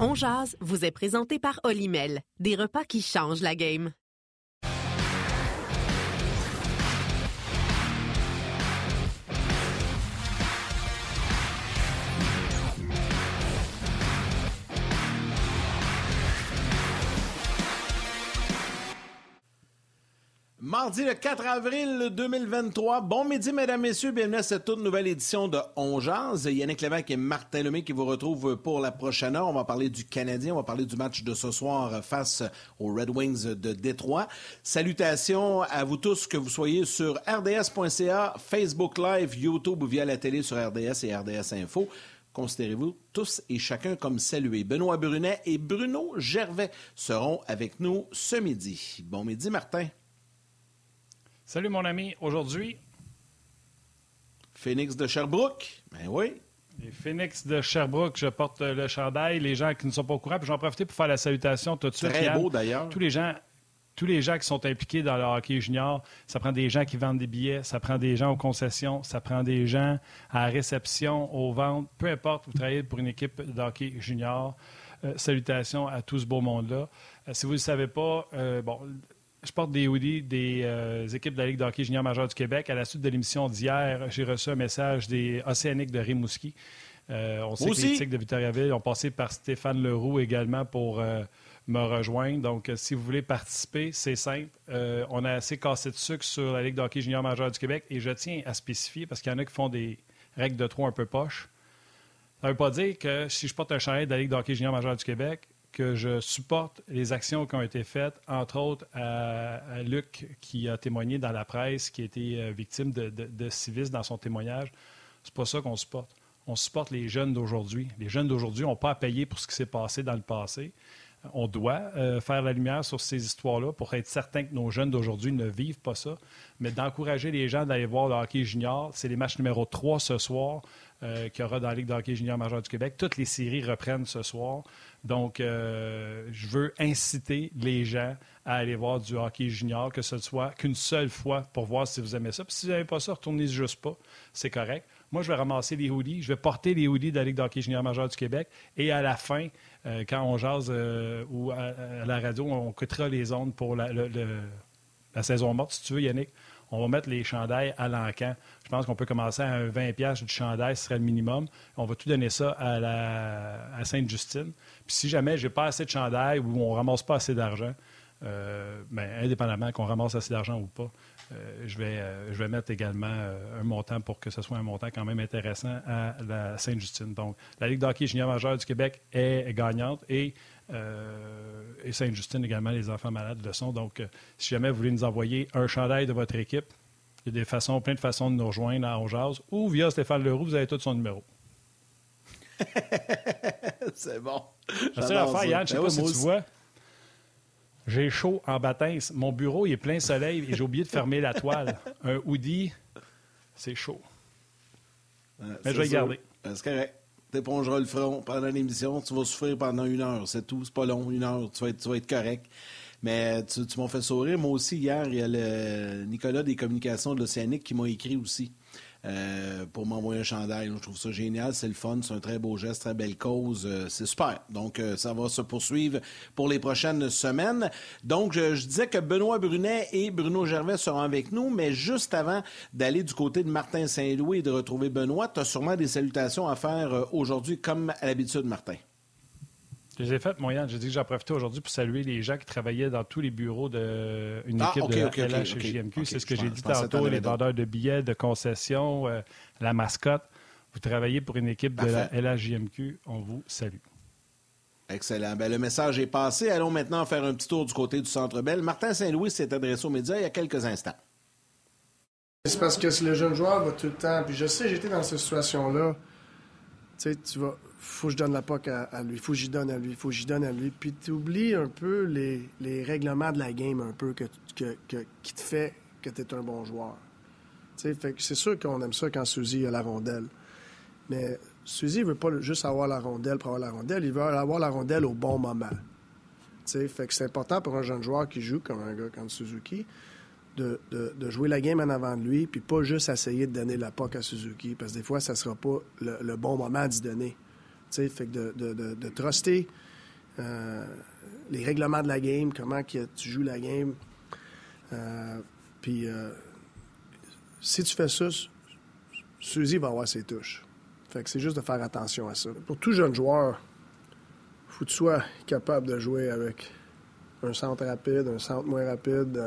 On vous est présenté par Olimel, des repas qui changent la game. Mardi le 4 avril 2023. Bon midi, mesdames, messieurs. Bienvenue à cette toute nouvelle édition de On. Yannick Lévesque et Martin Lemay qui vous retrouvent pour la prochaine heure. On va parler du Canadien. On va parler du match de ce soir face aux Red Wings de Détroit. Salutations à vous tous, que vous soyez sur rds.ca, Facebook Live, YouTube ou via la télé sur RDS et RDS Info considérez-vous tous et chacun comme salués. Benoît Brunet et Bruno Gervais seront avec nous ce midi. Bon midi, Martin. Salut mon ami, aujourd'hui. Phoenix de Sherbrooke, ben oui. Les Phoenix de Sherbrooke, je porte le chandail. Les gens qui ne sont pas au courant, puis j'en profite pour faire la salutation tout de suite. Très beau d'ailleurs. Tous les gens. Tous les gens qui sont impliqués dans le hockey junior, ça prend des gens qui vendent des billets, ça prend des gens aux concessions, ça prend des gens à la réception, aux ventes, peu importe, vous travaillez pour une équipe de hockey junior. Euh, salutations à tout ce beau monde-là. Euh, si vous ne le savez pas, euh, bon, je porte des hoodies des euh, équipes de la Ligue de hockey junior majeur du Québec. À la suite de l'émission d'hier, j'ai reçu un message des Océaniques de Rimouski. Euh, on sait que les de Victoriaville ont passé par Stéphane Leroux également pour euh, me rejoindre. Donc, si vous voulez participer, c'est simple. on a assez cassé de sucre sur la Ligue de hockey junior majeur du Québec et je tiens à spécifier parce qu'il y en a qui font des règles de trop un peu poches. Ça ne veut pas dire que si je porte un chandail de la Ligue de hockey junior majeur du Québec, que je supporte les actions qui ont été faites, entre autres à, Luc, qui a témoigné dans la presse, qui a été euh, victime de, de, dans son témoignage. C'est pas ça qu'on supporte. On supporte les jeunes d'aujourd'hui. Les jeunes d'aujourd'hui n'ont pas à payer pour ce qui s'est passé dans le passé. On doit euh, faire la lumière sur ces histoires-là pour être certain que nos jeunes d'aujourd'hui ne vivent pas ça. Mais d'encourager les gens d'aller voir le hockey junior, c'est les matchs numéro 3 ce soir euh, qu'il y aura dans la Ligue de hockey junior majeur du Québec. Toutes les séries reprennent ce soir. Donc, euh, je veux inciter les gens à aller voir du hockey junior, que ce soit qu'une seule fois pour voir si vous aimez ça. Puis si vous n'aimez pas ça, retournez juste pas. C'est correct. Moi, je vais ramasser les hoodies. Je vais porter les hoodies de la Ligue de hockey junior majeur du Québec. Et à la fin, euh, quand on jase euh, ou à, la radio, on quittera les ondes pour la saison morte, si tu veux, Yannick on va mettre les chandails à l'encan. Je pense qu'on peut commencer à un 20$ du chandail, ce serait le minimum. On va tout donner ça à, la, à Sainte-Justine. Puis si jamais j'ai pas assez de chandail ou on ramasse pas assez d'argent, euh, ben, indépendamment qu'on ramasse assez d'argent ou pas, euh, je, vais, euh, je vais mettre également un montant pour que ce soit un montant quand même intéressant à la Sainte-Justine. Donc, la Ligue d'hockey junior majeur du Québec est gagnante et, et Sainte-Justine également, les enfants malades le sont. Donc, si jamais vous voulez nous envoyer un chandail de votre équipe, il y a des façons, plein de façons de nous rejoindre à Onjaz ou via Stéphane Leroux, vous avez tout son numéro. c'est bon. La seule affaire, Yann, je ne sais ben pas si tu vois. J'ai chaud en baptême. Mon bureau il est plein soleil et j'ai oublié de fermer la toile. Un hoodie, c'est chaud. Mais je vais garder. Ben, c'est correct. T'épongeras le front pendant l'émission. Tu vas souffrir pendant une heure. C'est tout. C'est pas long. Une heure. Tu vas être, tu correct. Mais tu, m'as fait sourire. Moi aussi, hier, il y a le Nicolas des communications de l'Océanique qui m'a écrit aussi. Euh, pour m'envoyer un chandail. Je trouve ça génial, c'est le fun, c'est un très beau geste, très belle cause, euh, c'est super. Donc, euh, ça va se poursuivre pour les prochaines semaines. Donc, je, disais que Benoît Brunet et Bruno Gervais seront avec nous, mais juste avant d'aller du côté de Martin Saint-Louis et de retrouver Benoît, tu as sûrement des salutations à faire aujourd'hui, comme à l'habitude, Martin. Je les ai faites, Moyen. J'ai dit que j'en profitais aujourd'hui pour saluer les gens qui travaillaient dans tous les bureaux d'une ah, équipe de LH JMQ. C'est ce que j'ai dit tantôt, les vendeurs de billets, de concessions, euh, la mascotte. Vous travaillez pour une équipe de la LHJMQ. On vous salue. Excellent. Ben, le message est passé. Allons maintenant faire un petit tour du côté du Centre Bell. Martin Saint-Louis s'est adressé aux médias il y a quelques instants. C'est parce que le jeune joueur va tout le temps. Puis je sais, j'étais dans cette situation-là. Tu sais, tu vas faut que je donne la POC à, lui, faut que j'y donne à lui, faut que j'y donne à lui. Puis tu oublies un peu les, les, règlements de la game un peu que, que, qui te fait que tu es un bon joueur. C'est sûr qu'on aime ça quand Suzy a la rondelle. Mais Suzy veut pas juste avoir la rondelle pour avoir la rondelle, il veut avoir la rondelle au bon moment. fait que c'est important pour un jeune joueur qui joue comme un gars comme Suzuki de, de, jouer la game en avant de lui, puis pas juste essayer de donner la POC à Suzuki, parce que des fois, ça sera pas le, le bon moment d'y donner Fait que de, truster euh, les règlements de la game, comment tu joues la game. Euh, puis euh, si tu fais ça, Suzy va avoir ses touches. Fait que c'est juste de faire attention à ça. Pour tout jeune joueur, faut que tu sois capable de jouer avec un centre rapide, un centre moins rapide,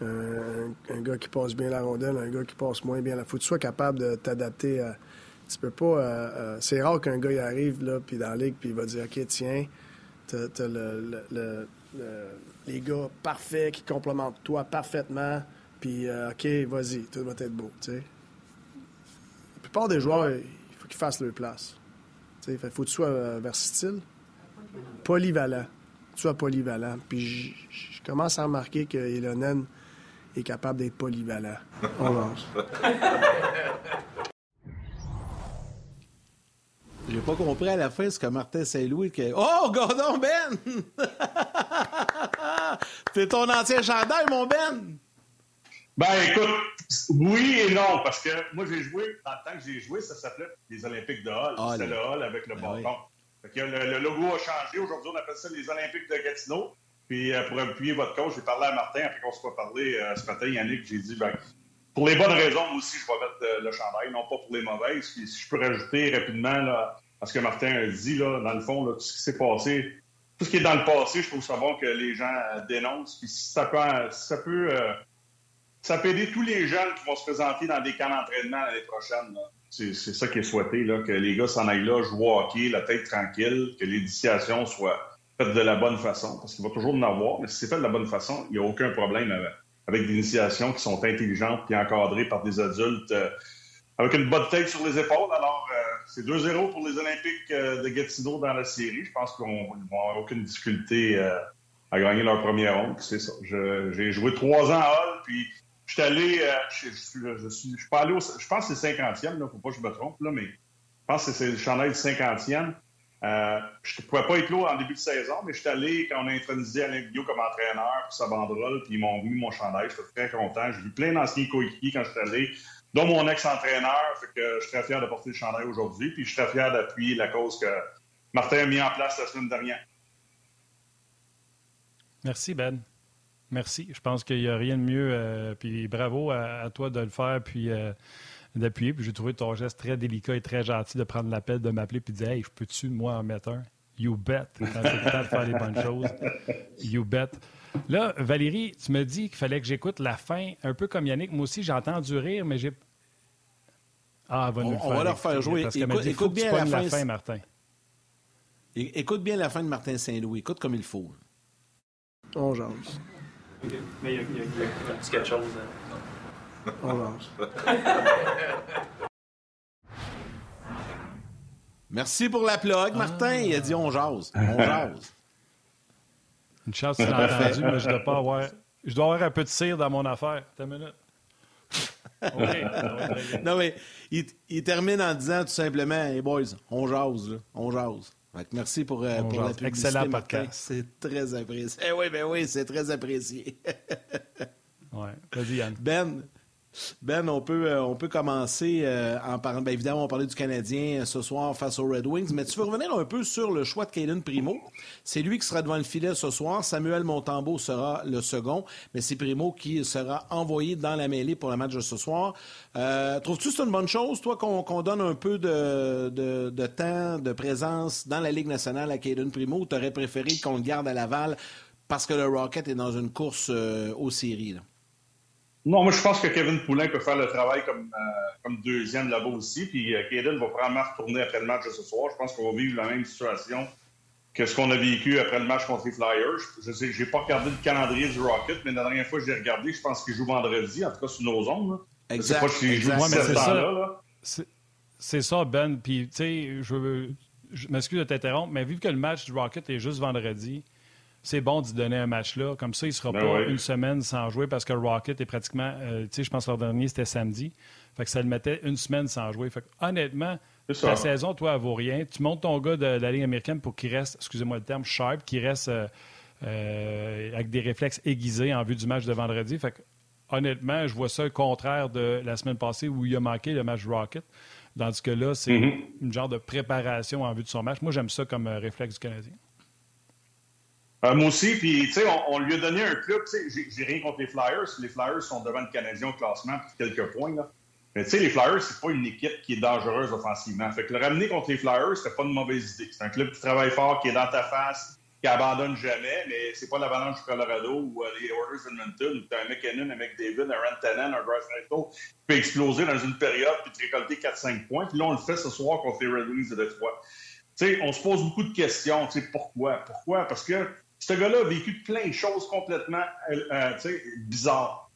un, gars qui passe bien la rondelle, un gars qui passe moins bien. Il faut que tu sois capable de t'adapter à. Tu peux pas. Euh, euh, c'est rare qu'un gars y arrive là, puis dans la ligue, puis il va dire OK, tiens, t'as, le, les gars parfaits qui complémentent toi parfaitement, puis euh, OK, vas-y, tout va être beau. La plupart des joueurs, il faut qu'ils fassent leur place. Il faut que tu sois versatile, polyvalent. Tu sois polyvalent. Puis je commence à remarquer que Elonen est capable d'être polyvalent. On lance. J'ai pas compris à la fin ce que Martin Saint-Louis. Que... Oh, Gordon Ben! C'est ton ancien chandail, mon Ben! Ben, écoute, oui et non, parce que moi, j'ai joué, dans le temps que j'ai joué, ça s'appelait les Olympiques de Hall. C'était le Hall avec le ben bâton. le, logo a changé. Aujourd'hui, on appelle ça les Olympiques de Gatineau. Puis euh, pour appuyer votre coach, j'ai parlé à Martin après qu'on se soit parlé euh, ce matin, Yannick, j'ai dit ben, pour les bonnes raisons, moi aussi, je vais mettre euh, le chandail, non pas pour les mauvaises. si je peux rajouter rapidement là, à ce que Martin a dit, là, dans le fond, tout ce qui s'est passé, tout ce qui est dans le passé, je trouve ça bon que les gens dénoncent. Puis si ça peut, ça peut, ça peut aider tous les jeunes qui vont se présenter dans des camps d'entraînement l'année prochaine. C'est ça qui est souhaité, là, que les gars s'en aillent là, jouent au hockey, la tête tranquille, que l'édition soit fait de la bonne façon, parce qu'il va toujours en avoir, mais si c'est fait de la bonne façon, il n'y a aucun problème avec, des initiations qui sont intelligentes et encadrées par des adultes euh, avec une bonne tête sur les épaules. Alors, euh, c'est 2-0 pour les Olympiques euh, de Gatineau dans la série. Je pense qu'ils vont avoir aucune difficulté à gagner leur première ronde. J'ai joué trois ans à Hall, puis je suis allé, je, au, je pense que c'est 50e, il ne faut pas que je me trompe, là, mais je pense que c'est le chandail du 50e. Euh, je ne pouvais pas être là en début de saison, mais je suis allé quand on a intronisé Alain Guillaume comme entraîneur pour sa banderole, puis ils m'ont mis mon chandail. J'étais très content. J'ai vu plein d'anciens coéquipiers quand je suis allé, dont mon ex-entraîneur. Fait que je suis très fier de porter le chandail aujourd'hui, puis je suis très fier d'appuyer la cause que Martin a mis en place la semaine dernière. Merci, Ben. Merci. Je pense qu'il n'y a rien de mieux. Euh, puis bravo à, toi de le faire. Puis. Euh, d'appuyer. Puis j'ai trouvé ton geste très délicat et très gentil de prendre l'appel, de m'appeler puis de dire Hey, je peux-tu, moi, en mettre un? You bet. Quand c'est le temps de faire les bonnes choses, you bet. Là, Valérie, tu me dis qu'il fallait que j'écoute la fin, un peu comme Yannick. Moi aussi, j'ai entendu rire, mais j'ai. Ah, va on, on va leur faire jouer. Parce écoute, dit, écoute bien la fin, Martin. Écoute bien la fin de Martin Saint-Louis. Écoute comme il faut. On jase. Mais il y, a, un petit quelque chose. Hein. Merci pour la plug, Martin. Il a dit on jase. On jase. Une chance tu l'as entendu, mais je dois pas avoir. Je dois avoir un peu de cire dans mon affaire. T'as une minute. non, mais il, termine en disant tout simplement Hey boys, on jase, là. on jase. merci pour, euh, pour la publicité. Excellent podcast. C'est très apprécié. Eh oui, ben oui, c'est très apprécié. ouais. Vas-y, Yann. Ben, ben, on peut, euh, commencer euh, en parlant. Bien évidemment, on parlait du Canadien euh, ce soir face aux Red Wings, mais tu veux revenir un peu sur le choix de Caden Primo. C'est lui qui sera devant le filet ce soir. Samuel Montambeau sera le second, mais c'est Primo qui sera envoyé dans la mêlée pour le match de ce soir. Trouves-tu que c'est une bonne chose, toi, qu'on donne un peu de, de, temps, de présence dans la Ligue nationale à Caden Primo, t'aurais préféré qu'on le garde à Laval parce que le Rocket est dans une course aux séries? Non, moi, je pense que Kevin Poulin peut faire le travail comme, euh, comme deuxième là-bas aussi. Puis euh, Kaden va probablement retourner après le match de ce soir. Je pense qu'on va vivre la même situation que ce qu'on a vécu après le match contre les Flyers. Je sais j'ai pas regardé le calendrier du Rocket, mais la dernière fois que j'ai regardé, je pense qu'il joue vendredi, en tout cas sur nos ondes. Exact. Je sais pas s'il joue là C'est ça, Ben. Puis, tu sais, je, je m'excuse de t'interrompre, mais vu que le match du Rocket est juste vendredi, c'est bon d'y donner un match-là. Comme ça, il ne sera ben pas une semaine sans jouer parce que Rocket est pratiquement. Euh, tu sais, je pense que leur dernier, c'était samedi. Fait que ça le mettait une semaine sans jouer. Fait que, honnêtement, la saison, toi, elle vaut rien. Tu montes ton gars de, la Ligue américaine pour qu'il reste, excusez-moi le terme, sharp, qu'il reste euh, euh, avec des réflexes aiguisés en vue du match de vendredi. Fait que, honnêtement, je vois ça le contraire de la semaine passée où il a manqué le match Rocket. Dans ce cas-là, c'est mm-hmm. une genre de préparation en vue de son match. Moi, j'aime ça comme réflexe du Canadien. Euh, moi aussi, puis tu sais, on, lui a donné un club, tu sais, j'ai rien contre les Flyers. Les Flyers sont devant le Canadien au classement, puis quelques points, là. Mais tu sais, les Flyers, c'est pas une équipe qui est dangereuse offensivement. Fait que le ramener contre les Flyers, c'était pas une mauvaise idée. C'est un club qui travaille fort, qui est dans ta face, qui abandonne jamais, mais c'est pas l'Avalanche du Colorado ou euh, les Oilers Edmonton où tu as un McKinnon, un McDavid, un Rantanen, un Bryce Neto qui peut exploser dans une période puis te récolter 4-5 points. Puis là, on le fait ce soir contre les Red Wings de Detroit. Tu sais, on se pose beaucoup de questions. Tu sais, pourquoi? Pourquoi? Parce que ce gars-là a vécu plein de choses complètement euh, euh, bizarres.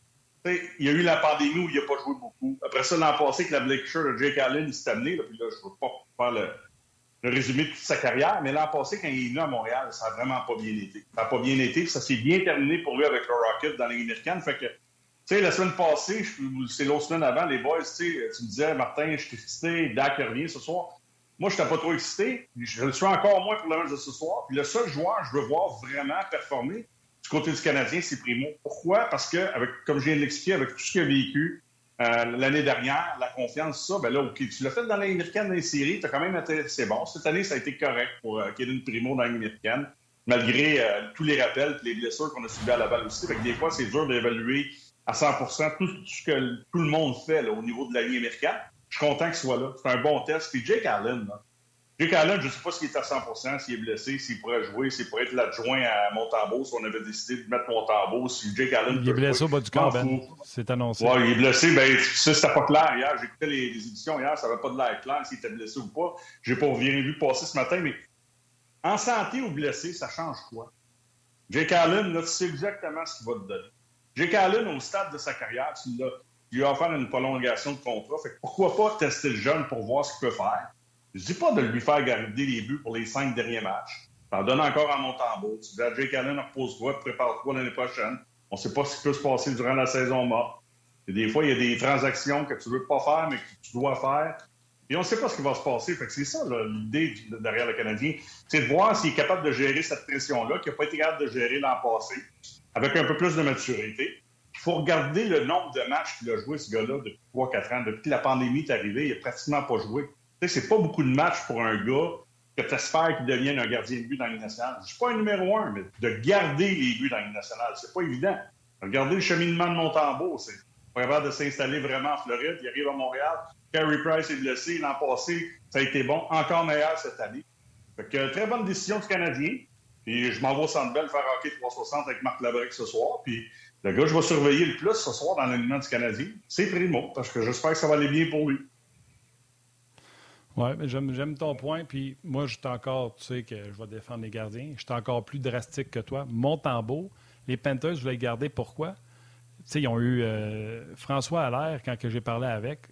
il y a eu la pandémie où il n'a pas joué beaucoup. Après ça, l'an passé, avec la blessure de Jake Allen, il s'est amené. Là, puis là, je ne veux pas faire le, résumé de toute sa carrière, mais l'an passé, quand il est venu à Montréal, ça n'a vraiment pas bien été. Ça n'a pas bien été, ça s'est bien terminé pour lui avec le Rocket dans la américaine. Fait que, tu sais, la semaine passée, c'est l'autre semaine avant, les boys, tu me disais, Martin, je suis excité, Dak revient ce soir. Moi, je n'étais pas trop excité. Je le suis encore moins pour le match de ce soir. Puis le seul joueur que je veux voir vraiment performer du côté du Canadien, c'est Primo. Pourquoi? Parce que, comme je viens de l'expliquer, avec tout ce qu'il a vécu, euh, l'année dernière, la confiance, ça, ben là, OK, tu l'as fait dans l'année américaine dans les séries, tu as quand même été c'est bon. Cette année, ça a été correct pour euh, Kevin Primo dans l'année américaine, malgré euh, tous les rappels et les blessures qu'on a subies à la balle aussi. Fait que des fois, c'est dur d'évaluer à 100% tout ce que tout le monde fait au niveau de la ligne américaine. Je suis content qu'il soit là. C'est un bon test. Puis Jake Allen, là, Jake Allen, je ne sais pas s'il est à 100% s'il est blessé, s'il pourrait jouer, s'il pourrait être l'adjoint à Montembeau, si on avait décidé de mettre Montembeau, si Jake Allen. Il est blessé au bas du corps, Ben. C'est annoncé. Oui, il est blessé. Ben, ça, c'était pas clair hier. J'écoutais les, les, éditions hier, ça n'avait pas de l'air clair s'il était blessé ou pas. J'ai pas rien vu passer ce matin, mais en santé ou blessé, ça change quoi? Jake Allen, là, tu sais exactement ce qu'il va te donner. Jake Allen, au stade de sa carrière, tu lui as offert une prolongation de contrat. Fait pourquoi pas tester le jeune pour voir ce qu'il peut faire? Je dis pas de lui faire garder les buts pour les cinq derniers matchs. T'en donnes encore à Montembeau. Tu dis à Jake Allen, repose-toi, prépare-toi l'année prochaine. On ne sait pas ce qui peut se passer durant la saison morte. Et des fois, il y a des transactions que tu veux pas faire, mais que tu dois faire. Et on ne sait pas ce qui va se passer. Fait que c'est ça l'idée derrière le Canadien. C'est de voir s'il est capable de gérer cette pression-là, qu'il n'a pas été capable de gérer l'an passé, avec un peu plus de maturité. Faut regarder le nombre de matchs qu'il a joué, ce gars-là, depuis 3-4 ans. Depuis que la pandémie est arrivée, il n'a pratiquement pas joué c'est pas beaucoup de matchs pour un gars que tu espères qu'il devienne un gardien de but dans l'Union nationale. Je suis pas un numéro un, mais de garder les buts dans l'Union nationale, c'est pas évident. Regardez le cheminement de Montembeau, c'est pas capable de s'installer vraiment en Floride. Il arrive à Montréal. Carey Price est blessé. L'an passé, ça a été bon. Encore meilleur cette année. Fait que, très bonne décision du Canadien. Puis je m'en vais au Centre Bell faire hockey 360 avec Marc Labrec ce soir. Puis le gars je vais surveiller le plus ce soir dans l'alignement du Canadien, c'est Primo, parce que j'espère que ça va aller bien pour lui. Oui, mais j'aime ton point. Puis moi, je suis encore, tu sais que je vais défendre les gardiens. Je suis encore plus drastique que toi. Montembeau, les Panthers, je voulais garder. Pourquoi? Tu sais, ils ont eu euh, François Allaire, quand j'ai parlé avec,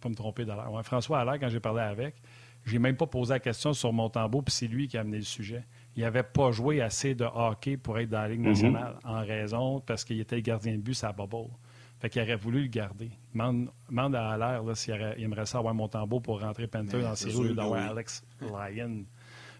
pas me tromper d'ailleurs, ouais, François Allaire, quand j'ai parlé avec, j'ai même pas posé la question sur Montembeau, puis c'est lui qui a amené le sujet. Il n'avait pas joué assez de hockey pour être dans la Ligue mm-hmm. nationale, en raison, parce qu'il était gardien de but, ça bubble. Fait qu'il aurait voulu le garder. Mande, demande à l'air s'il aimerait ça avoir Montembeau pour rentrer Panther dans ses rues d'avoir Alex Lyon.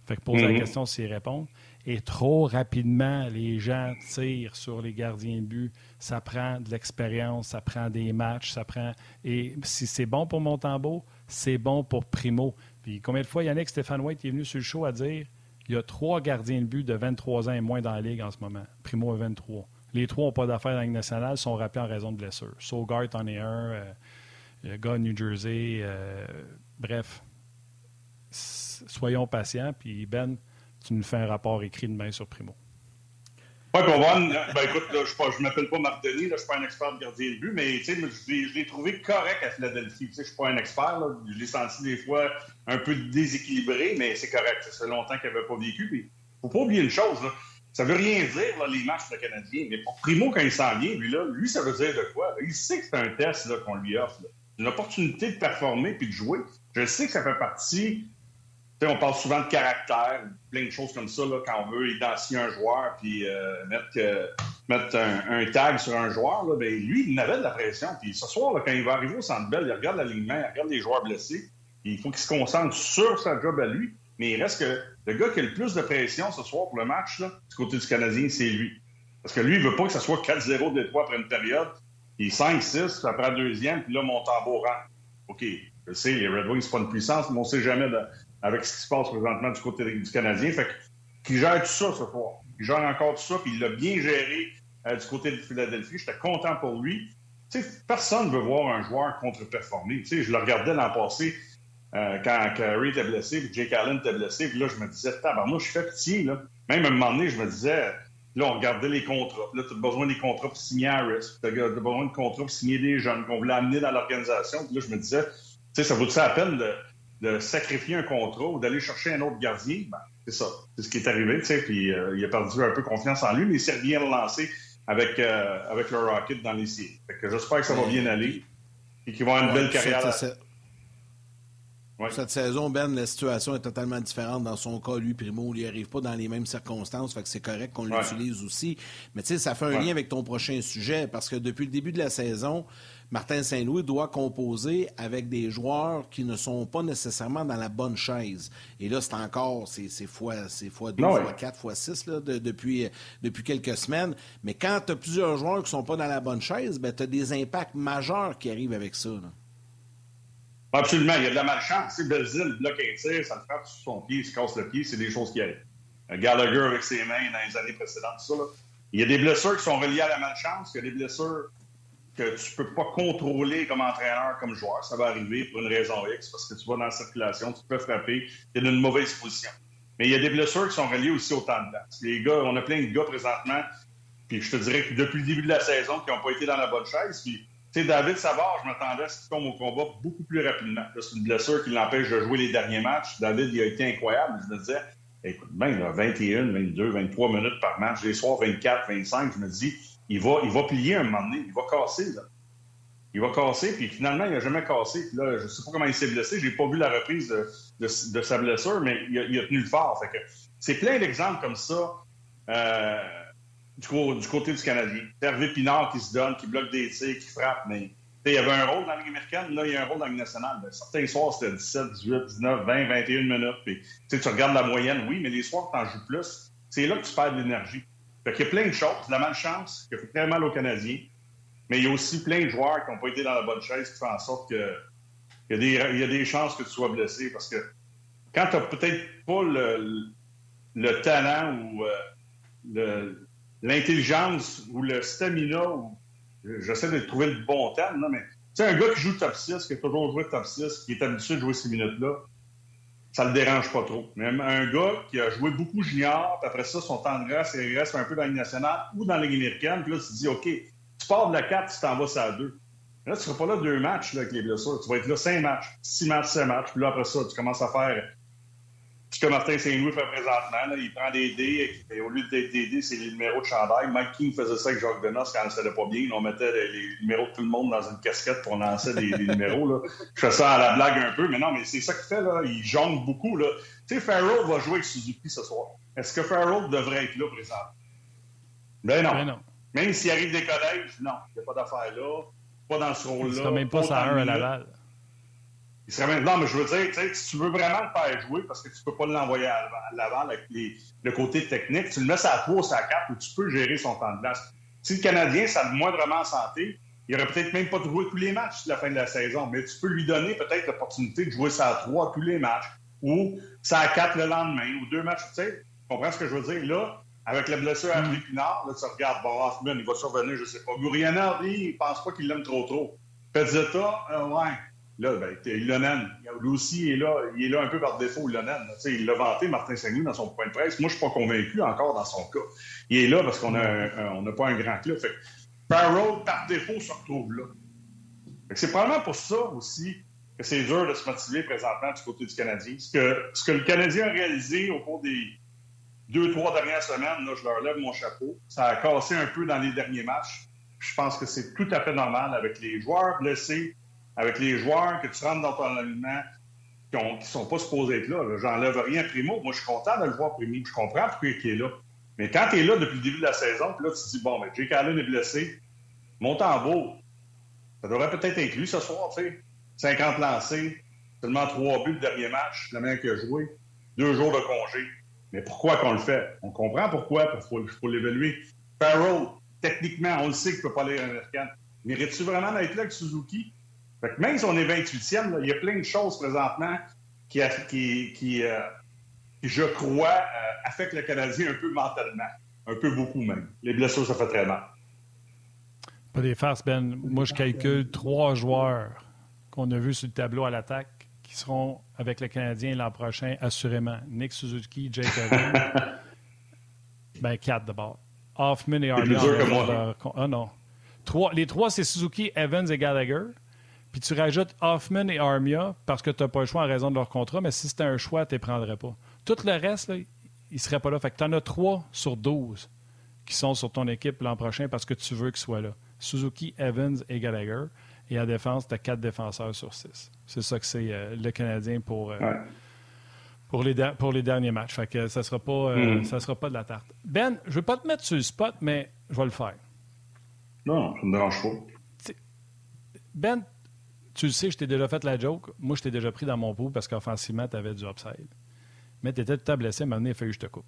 Fait que poser la mhm. question s'il répond. Et trop rapidement, les gens tirent sur les gardiens de but. Ça prend de l'expérience, ça prend des matchs, ça prend. Et si c'est bon pour Montembeau, c'est bon pour Primo. Puis combien de fois Yannick Stéphane White est venu sur le show à dire il y a trois gardiens de but de 23 ans et moins dans la Ligue en ce moment. Primo a 23. Les trois n'ont pas d'affaires dans la Ligue nationale, sont rappelés en raison de blessures. Sogart en est un, euh, gars New Jersey. Euh, bref, soyons patients. Puis Ben, tu nous fais un rapport écrit demain sur Primo. Oui, Ben écoute, je ne m'appelle pas Marc Denis, je ne suis pas un expert de gardien de but, mais je l'ai trouvé correct à Philadelphie. Je ne suis pas un expert, je l'ai senti des fois un peu déséquilibré, mais c'est correct. Ça fait longtemps qu'il n'avait pas vécu. Il ne faut pas oublier une chose. Ça veut rien dire, les matchs de Canadien. Mais pour Primo, quand il s'en vient, lui, là, lui, ça veut dire de quoi? Il sait que c'est un test qu'on lui offre. Une opportunité de performer puis de jouer. Je sais que ça fait partie. On parle souvent de caractère, plein de choses comme ça, là, quand on veut identifier un joueur puis euh, mettre, mettre un, tag sur un joueur. Là, ben, lui, il avait de la pression. Puis ce soir, quand il va arriver au centre belle, il regarde l'alignement, il regarde les joueurs blessés. Il faut qu'il se concentre sur sa job à lui. Mais il reste que le gars qui a le plus de pression ce soir pour le match, là, du côté du Canadien, c'est lui. Parce que lui, il veut pas que ça soit 4-0 des trois après une période. Il est 5-6, après la deuxième, puis là, mon tambour rentre. OK. Je sais, les Red Wings, c'est pas une puissance, mais on ne sait jamais avec ce qui se passe présentement du côté du Canadien. Fait qu'il gère tout ça ce soir. Il gère encore tout ça, puis il l'a bien géré euh, du côté de Philadelphie. J'étais content pour lui. personne ne veut voir un joueur contre-performer. Je le regardais l'an passé euh, quand Curry était blessé, puis Jake Allen était blessé. Puis là, je me disais, moi, je fais petit. Là. Même à un moment donné, je me disais, là, on regardait les contrats. Là, tu as besoin des contrats pour signer Harris. Tu as besoin de contrats pour signer des jeunes qu'on voulait amener dans l'organisation. Puis là, je me disais, tu sais, ça vaut-tu la peine de, sacrifier un contrat ou d'aller chercher un autre gardien? Ben, c'est ça. C'est ce qui est arrivé, tu sais. Puis euh, il a perdu un peu confiance en lui, mais il s'est bien relancé avec, euh, avec le Rocket dans les séries. j'espère que ça va bien aller et qu'il va avoir une belle carrière. Cette saison, Ben, la situation est totalement différente. Dans son cas, lui, Primo, il n'y arrive pas dans les mêmes circonstances, fait que c'est correct qu'on l'utilise aussi. Mais tu sais, ça fait un lien avec ton prochain sujet, parce que depuis le début de la saison, Martin Saint-Louis doit composer avec des joueurs qui ne sont pas nécessairement dans la bonne chaise. Et là, c'est encore, c'est fois, fois 2, fois 4, fois 6 depuis, depuis quelques semaines. Mais quand tu as plusieurs joueurs qui ne sont pas dans la bonne chaise, ben, tu as des impacts majeurs qui arrivent avec ça. Absolument. Il y a de la malchance. Si Belzile bloque un ça le frappe sur son pied, il se casse le pied, c'est des choses qui arrivent. Gallagher avec ses mains dans les années précédentes, ça. Là. Il y a des blessures qui sont reliées à la malchance, il y a des blessures que tu peux pas contrôler comme entraîneur, comme joueur. Ça va arriver pour une raison X, parce que tu vas dans la circulation, tu peux frapper, tu es dans une mauvaise position. Mais il y a des blessures qui sont reliées aussi au temps de place. Les gars, on a plein de gars présentement, puis je te dirais que depuis le début de la saison, qui n'ont pas été dans la bonne chaise, puis sais, David Savard, je m'attendais à ce qu'il tombe au combat beaucoup plus rapidement. C'est une blessure qui l'empêche de jouer les derniers matchs. David, il a été incroyable. Je me disais, écoute, ben, là, 21, 22, 23 minutes par match, les soirs 24, 25, je me dis, il va, il va plier un moment donné, il va casser. Il va casser, puis finalement, il n'a jamais cassé. Puis là, je ne sais pas comment il s'est blessé. J'ai pas vu la reprise de, sa blessure, mais il a, tenu le fort. C'est plein d'exemples comme ça. Euh, du, côté du Canadien. Hervé Pinard qui se donne, qui bloque des tirs, qui frappe, mais il y avait un rôle dans la Ligue américaine, là, il y a un rôle dans la Ligue nationale. Ben, certains soirs, c'était 17, 18, 19, 20, 21 minutes. Tu regardes la moyenne, oui, mais les soirs, tu en joues plus. C'est là que tu perds de l'énergie. Fait qu'il y a plein de choses, de la malchance qui fait très mal aux Canadiens, mais il y a aussi plein de joueurs qui n'ont pas été dans la bonne chaise qui font en sorte que il y, a des, chances que tu sois blessé parce que quand tu n'as peut-être pas le, talent ou euh, le, l'intelligence ou le stamina, ou j'essaie de trouver le bon terme, mais tu sais, un gars qui joue top 6, qui a toujours joué top 6, qui est habitué de jouer ces minutes-là, ça le dérange pas trop. Même un gars qui a joué beaucoup junior, puis après ça, son temps de grâce, il reste un peu dans la nationale ou dans la Ligue américaine, puis là, tu te dis, OK, tu pars de la 4, tu t'en vas à 2. Là, tu seras pas là deux matchs là, avec les blessures. Tu vas être là cinq matchs, six matchs, sept matchs. Puis là, après ça, tu commences à faire ce que Martin Saint-Louis fait présentement. il prend des dés, et au lieu d'être des dés, c'est les numéros de chandail. Mike King faisait ça avec Jacques Denos quand ça n'allait pas bien. On mettait les, numéros de tout le monde dans une casquette pour lancer des, numéros. Là. Je fais ça à la blague un peu, mais non, mais c'est ça qu'il fait. Là. Il jongle beaucoup. Là. Tu sais, Farrell va jouer avec Suzuki ce soir. Est-ce que Farrell devrait être là présentement? Ben non. Ben non. Même s'il arrive des collèges, non. Il n'y a pas d'affaire là. Pas dans ce rôle-là. Il même pas ça à Laval. Il serait même... Non, mais je veux dire, si tu veux vraiment le faire jouer, parce que tu peux pas l'envoyer à l'avant avec le côté technique, tu le mets à 3 ou à 4 où tu peux gérer son temps de place. Si le Canadien, ça a moindrement en santé, il aurait peut-être même pas joué tous les matchs à la fin de la saison, mais tu peux lui donner peut-être l'opportunité de jouer ça à 3 tous les matchs, ou ça à 4 le lendemain, ou deux matchs. Tu sais, tu comprends ce que je veux dire? Là, avec la blessure à Pinard, là, tu regardes, bon, Hoffman, il va survenir, je sais pas. Guriana, lui, il pense pas qu'il l'aime trop trop. Pezzetta, euh, ouais. Là, ben, Ilonen, lui aussi, est là, il est là un peu par défaut, Ilonen. Il l'a vanté, Martin saint dans son point de presse. Moi, je suis pas convaincu encore dans son cas. Il est là parce qu'on n'a pas un grand club. Fait Farrell, par défaut, se retrouve là. C'est probablement pour ça aussi que c'est dur de se motiver présentement du côté du Canadien. Ce que, que le Canadien a réalisé au cours des deux, trois dernières semaines, je leur lève mon chapeau. Ça a cassé un peu dans les derniers matchs. Je pense que c'est tout à fait normal avec les joueurs blessés, avec les joueurs que tu rentres dans ton alignement qui ne sont pas supposés être là. J'enlève rien Primo. Moi, je suis content de le voir Primo. Je comprends pourquoi il est là. Mais quand tu es là depuis le début de la saison, puis là, tu te dis, bon, mais Jake Allen est blessé, monte en beau. Ça devrait peut-être être lui ce soir, tu sais. 50 lancés, seulement trois buts le dernier match, le même qui a joué, deux jours de congé. Mais pourquoi qu'on le fait? On comprend pourquoi, il faut, faut l'évaluer. Farrell, techniquement, on le sait qu'il ne peut pas aller à l'américaine. Mérite-tu vraiment d'être là avec Suzuki? Même si on est 28e, il y a plein de choses présentement qui, qui, qui, euh, je crois, euh, affectent le Canadien un peu mentalement. Un peu beaucoup même. Les blessures, ça fait très mal. Pas des farces, Ben. Moi, je calcule trois joueurs qu'on a vus sur le tableau à l'attaque qui seront avec le Canadien l'an prochain, assurément. Nick Suzuki, Jake Evans. ben, quatre d'abord. Hoffman et Armia. Ah non. Trois, les trois, c'est Suzuki, Evans et Gallagher. Puis tu rajoutes Hoffman et Armia parce que tu n'as pas le choix en raison de leur contrat, mais si c'était un choix, tu ne les prendrais pas. Tout le reste, là, ils ne seraient pas là. Fait que tu en as trois sur 12 qui sont sur ton équipe l'an prochain parce que tu veux qu'ils soient là. Suzuki, Evans et Gallagher. Et à défense, tu as quatre défenseurs sur six. C'est ça que c'est euh, le Canadien pour, euh, pour, les pour les derniers matchs. Fait que ça ne sera, pas, euh, mm. sera pas de la tarte. Ben, je ne veux pas te mettre sur le spot, mais je vais le faire. Non, ça ne me dérange pas. Ben, tu le sais, je t'ai déjà fait la joke. Moi, je t'ai déjà pris dans mon pot parce qu'offensivement, tu avais du upside. Mais tu étais tout à blessé, maintenant, il fallu que je te coupe.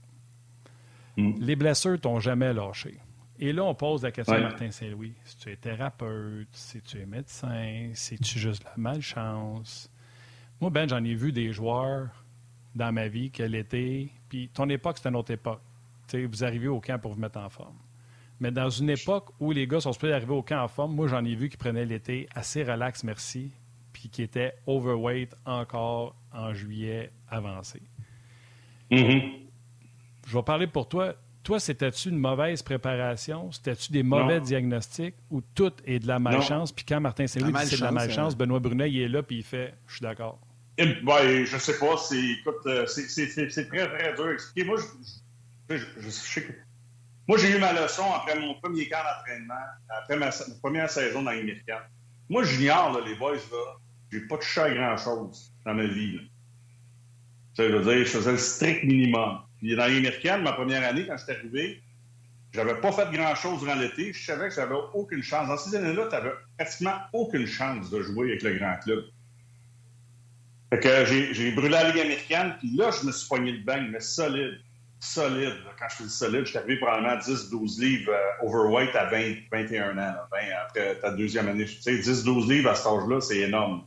Mm. Les blessures t'ont jamais lâché. Et là, on pose la question à Martin Saint-Louis. Si tu es thérapeute, si tu es médecin, si tu juste la malchance? Moi, Ben, j'en ai vu des joueurs dans ma vie que l'été, puis ton époque, c'était une autre époque. vous arrivez au camp pour vous mettre en forme. Mais dans une époque où les gars sont supposés arriver au camp en forme, moi, j'en ai vu qui prenaient l'été assez relax, merci, puis qui étaient overweight encore en juillet avancé. Mm-hmm. Je vais parler pour toi toi, c'était-tu une mauvaise préparation? C'était-tu des mauvais diagnostics ou tout est de la malchance? Puis quand Martin Saint-Louis dit c'est de la malchance, Benoît Brunet, il est là puis il fait Je suis d'accord. Ben, je sais pas. C'est, écoute, euh, c'est, très, très dur à expliquer. Moi, je, sais que... Moi, j'ai eu ma leçon après mon premier camp d'entraînement, après ma, première saison dans l'américaine. Moi, j'ignore, les boys, là, j'ai pas touché à grand-chose dans ma vie. Ça veut dire, je faisais le strict minimum. Puis dans l'américaine, ma première année, quand j'étais arrivé, j'avais pas fait grand-chose durant l'été. Je savais que j'avais aucune chance. Dans ces années-là, tu pratiquement aucune chance de jouer avec le grand club. Fait que j'ai brûlé la Ligue américaine, puis là, je me suis poigné le bang, mais solide. Solide. Quand je dis solide, j'étais arrivé probablement 10-12 livres euh, overweight à 20, 21 ans. après ta deuxième année. Tu sais, 10-12 livres à cet âge-là, c'est énorme.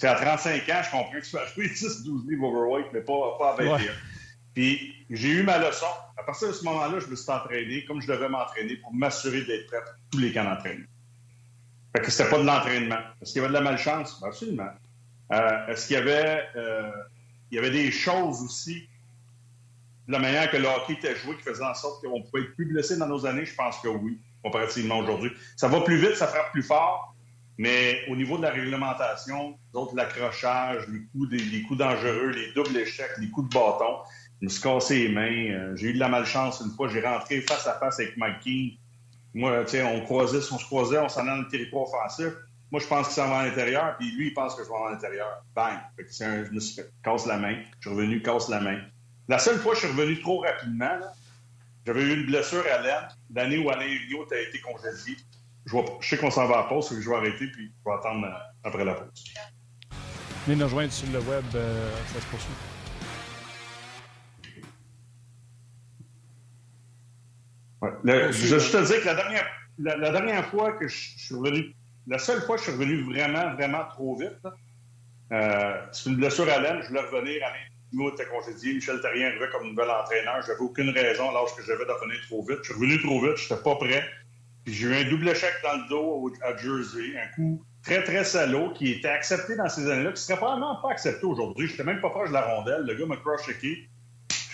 Tu à 35 ans, je comprends que tu peux jouer 10-12 livres overweight, mais pas, pas à 21. Puis j'ai eu ma leçon. À partir de ce moment-là, je me suis entraîné comme je devais m'entraîner pour m'assurer d'être prêt pour tous les camps d'entraînement. Fait que c'était pas de l'entraînement. Est-ce qu'il y avait de la malchance? Ben, absolument. Euh, est-ce qu'il y avait euh, il y avait des choses aussi la manière que le hockey était joué qui faisait en sorte qu'on pouvait être plus blessé dans nos années? Je pense que oui, comparativement aujourd'hui. Ça va plus vite, ça frappe plus fort, mais au niveau de la réglementation, d'autres l'accrochage, les coups, les coups dangereux, les doubles échecs, les coups de bâton, je me suis cassé les mains. Euh, j'ai eu de la malchance une fois. J'ai rentré face à face avec Mike King. Moi, sais, on croisait, on se croisait, on s'en allait dans le territoire offensif. Moi, je pense qu'il s'en va à l'intérieur, puis lui, il pense que je vais à l'intérieur. Bang! Fait que un, je me suis casse la main. Je suis revenu, casse la main. La seule fois que je suis revenu trop rapidement, j'avais eu une blessure à l'aine. L'année où Alain Vigneault a été congédié. Je, je sais qu'on s'en va à la pause, que je vais arrêter, puis je vais attendre euh, après la pause. Venez nous rejoindre sur le web, euh, ça se poursuit. je, te dis que la dernière, la, dernière fois que je, suis revenu, la seule fois que je suis revenu vraiment, vraiment trop vite, euh, c'est une blessure à l'aine. Je voulais revenir. à Nous était congédié. Michel Terrien arrivait comme nouvel entraîneur. J'avais aucune raison lorsque j'avais de revenir trop vite. Je suis revenu trop vite. Je n'étais pas prêt. Puis j'ai eu un double échec dans le dos à Jersey. Un coup très, très salaud qui était accepté dans ces années-là, qui serait probablement pas accepté aujourd'hui. Je n'étais même pas proche de la rondelle. Le gars m'a cross-checké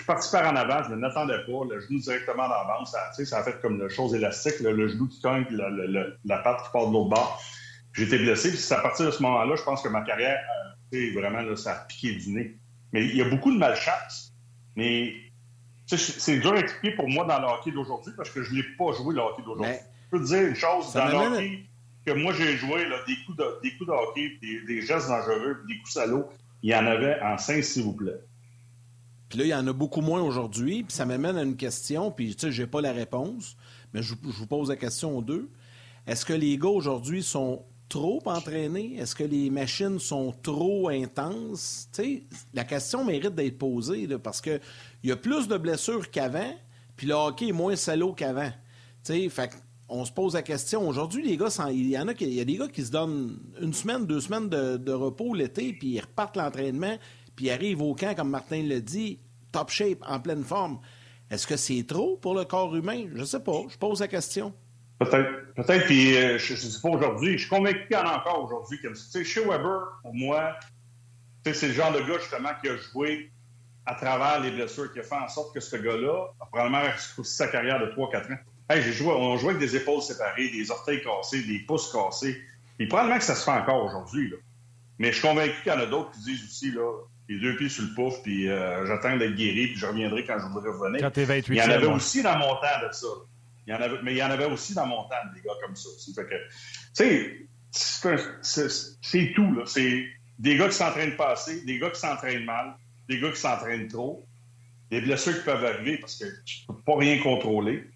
parti par en avant, je ne m'attendais pas. Le genou directement la bande, ça, ça a fait comme le chose élastique, le genou qui cogne, la, la, patte qui part de l'autre bord. J'étais blessé. Puis à partir de ce moment-là, je pense que ma carrière, euh, vraiment, là, ça a piqué du nez. Mais il y a beaucoup de malchance. Mais c'est dur à expliquer pour moi dans le hockey d'aujourd'hui parce que je ne l'ai pas joué le hockey d'aujourd'hui. Je peux te dire une chose, dans le hockey que moi j'ai joué, là, des, coups de, des coups de hockey, des, des gestes dangereux, des coups salauds, il y en avait en 5, s'il vous plaît. Puis là, il y en a beaucoup moins aujourd'hui. Puis ça m'amène à une question, puis tu sais, j'ai pas la réponse, mais je, vous pose la question aux deux. Est-ce que les gars aujourd'hui sont trop entraînés? Est-ce que les machines sont trop intenses? La question mérite d'être posée parce qu'il y a plus de blessures qu'avant, puis le hockey est moins salaud qu'avant. On se pose la question. Aujourd'hui, les gars, il y en a, il y a des gars qui se donnent une semaine, deux semaines de, repos l'été, puis ils repartent l'entraînement, puis ils arrivent au camp, comme Martin l'a dit, top shape, en pleine forme. Est-ce que c'est trop pour le corps humain? Je sais pas. Je pose la question. Peut-être. Peut-être. Puis, euh, je ne sais pas aujourd'hui. Je suis convaincu qu'il y en a encore aujourd'hui. Tu sais, chez Weber, pour moi, c'est le genre de gars, justement, qui a joué à travers les blessures, qui a fait en sorte que ce gars-là a probablement réussi sa carrière de 3-4 ans. Hey, j'ai joué, on jouait avec des épaules séparées, des orteils cassés, des pouces cassés. Puis probablement que ça se fait encore aujourd'hui. Mais je suis convaincu qu'il y en a d'autres qui disent aussi, là, les deux pieds sur le pouf, puis euh, j'attends d'être guéri, puis je reviendrai quand je voudrais revenir. Quand t'es 28 Il y en avait aussi dans mon temps de ça. Mais il y en avait aussi dans mon temps, des gars comme ça. Fait que, c'est tout, là. C'est des gars qui s'entraînent pas assez, des gars qui s'entraînent mal, des gars qui s'entraînent trop, des blessures qui peuvent arriver parce que tu peux pas rien contrôler.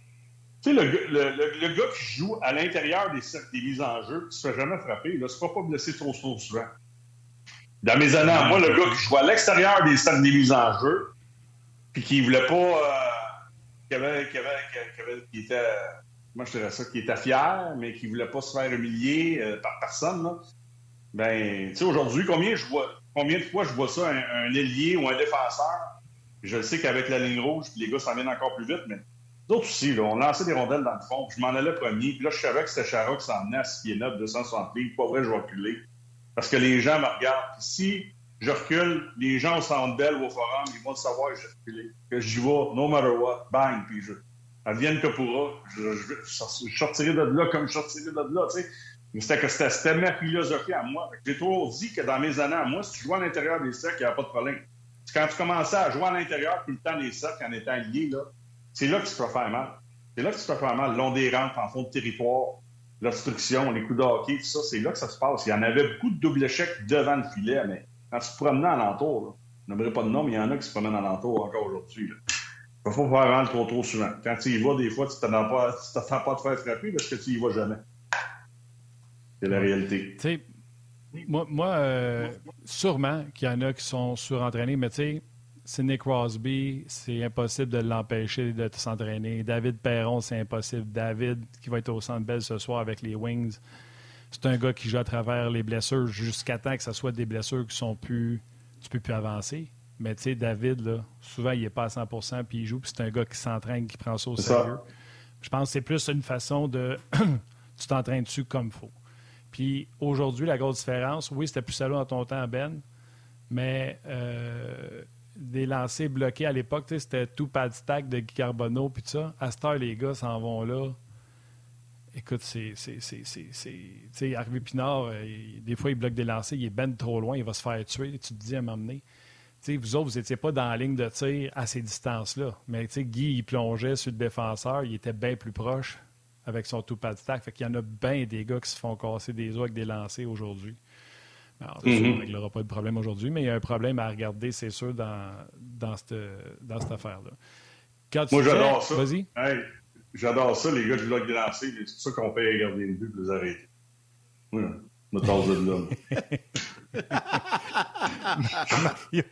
Tu sais, le, le, le, gars qui joue à l'intérieur des cercles des mises en jeu, qui se fait jamais frapper, là, c'est pas pas blessé trop, trop souvent. Dans mes années, moi, le gars qui joue à l'extérieur des cercles des mises en jeu, puis qui voulait pas. Euh, qui, qui, était. Moi, je dirais ça, était fier, mais qui voulait pas se faire humilier euh, par personne. Ben, tu sais, aujourd'hui, combien je vois, combien de fois je vois ça, un, ailier ou un défenseur? Je sais qu'avec la ligne rouge, les gars s'en viennent encore plus vite, mais d'autres aussi, on lançait des rondelles dans le fond, je m'en allais premier, puis là, je savais que c'était Chara qui s'en venait à 6 pieds 9, 260 livres, pas vrai, je vais reculer. Parce que les gens me regardent. Puis je recule, les gens au centre au forum, ils vont le savoir j'ai reculé. Que j'y vais, no matter what, bang, puis je. Advienne que pourra. Je, je, sortirai de là comme je sortirai de là, tu sais. C'était que c'était ma philosophie à moi. J'ai toujours dit que dans mes années à moi, si tu jouais à l'intérieur des cercles, il n'y a pas de problème. Quand tu commençais à jouer à l'intérieur tout le temps des cercles en étant lié, là, c'est là que tu peux faire mal. C'est là que tu peux faire mal, long des rampes, en fond de territoire, l'obstruction, les coups de hockey, tout ça, c'est là que ça se passe. Il y en avait beaucoup de double échecs devant le filet, mais quand tu te promenais alentour, je n'aimerais pas de nom, mais il y en a qui se promènent alentour encore aujourd'hui. Il ne faut pas faire mal trop trop souvent. Quand tu y vas, des fois, tu ne t'attends pas, pas de faire frapper parce que tu y vas jamais. C'est la réalité. Moi, moi euh, sûrement qu'il y en a qui sont surentraînés, mais tu sais, c'est Nick Crosby, c'est impossible de l'empêcher de s'entraîner. David Perron, c'est impossible. David, qui va être au Centre Bell ce soir avec les Wings, c'est un gars qui joue à travers les blessures jusqu'à temps que ce soit des blessures qui sont plus... Tu peux plus avancer. Mais tu sais, David, là, souvent, il n'est pas à 100% puis il joue, puis c'est un gars qui s'entraîne, qui prend ça au sérieux. Je pense que c'est plus une façon de... tu t'entraînes dessus comme il faut. Puis aujourd'hui, la grosse différence, oui, c'était plus salaud dans ton temps, Ben, mais... Euh, des lancers bloqués à l'époque, c'était tout pad stack de Guy Carbonneau puis tout ça. À cette heure, les gars s'en vont là. Écoute, c'est. c'est Harvey Pinard, euh, des fois, il bloque des lancers, il est ben trop loin, il va se faire tuer. Tu te dis à m'emmener. vous autres, vous n'étiez pas dans la ligne de tir à ces distances-là. Mais Guy, il plongeait sur le défenseur, il était bien plus proche avec son tout pad stack. Fait qu'il y en a bien des gars qui se font casser des os avec des lancers aujourd'hui. Alors, on ne réglera pas de problème aujourd'hui, mais il y a un problème à regarder, c'est sûr, dans, dans cette, dans cette affaire-là. Moi, j'adore ça. Vas-y. J'adore ça, les gars du bloc de lancer. C'est pour ça qu'on regarder les buts pour les arrêter. Oui, notre de l'homme. Mario...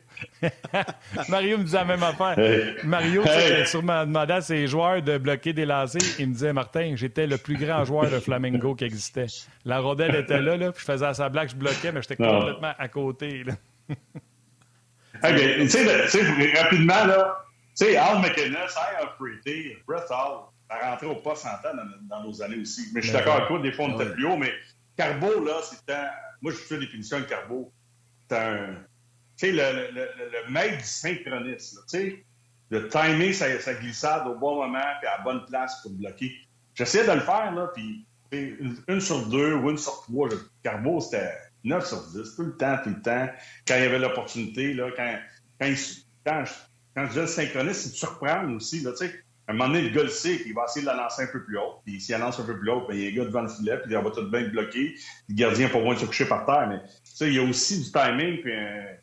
Mario me disait la même affaire. Mario, hey. sûrement demandé à ses joueurs de bloquer des lancers. Il me disait, Martin, j'étais le plus grand joueur de Flamengo qui existait. La rondelle était là, là puis je faisais sa blague, je bloquais, mais j'étais complètement à côté. Là. tu sais, rapidement, là, tu sais, Al McInnes, I Pretty, Brett Hall, a rentré au poste en temps dans, nos années aussi. Mais je suis d'accord avec toi, des fois, on était plus haut, mais Carbo, là, c'était. Moi, je fais la définition de Carbo. C'est un tu sais, le, le, le, maître du synchronisme, tu sais, de timer sa, glissade au bon moment puis à la bonne place pour bloquer. J'essayais de le faire, là, puis une, sur deux ou une sur trois. Carbo, c'était 9 sur 10, tout le temps, tout le temps. Quand il y avait l'opportunité, là, quand, quand, quand, quand, je disais le synchronisme, c'est de surprendre aussi, là, tu sais. À un moment donné, le gars le sait qu'il va essayer de la lancer un peu plus haut. Puis s'il la lance un peu plus haut, bien, il y a un gars devant le filet, puis il va tout bien bloquer. Le gardien pour moins se coucher par terre. Mais il y a aussi du timing, puis,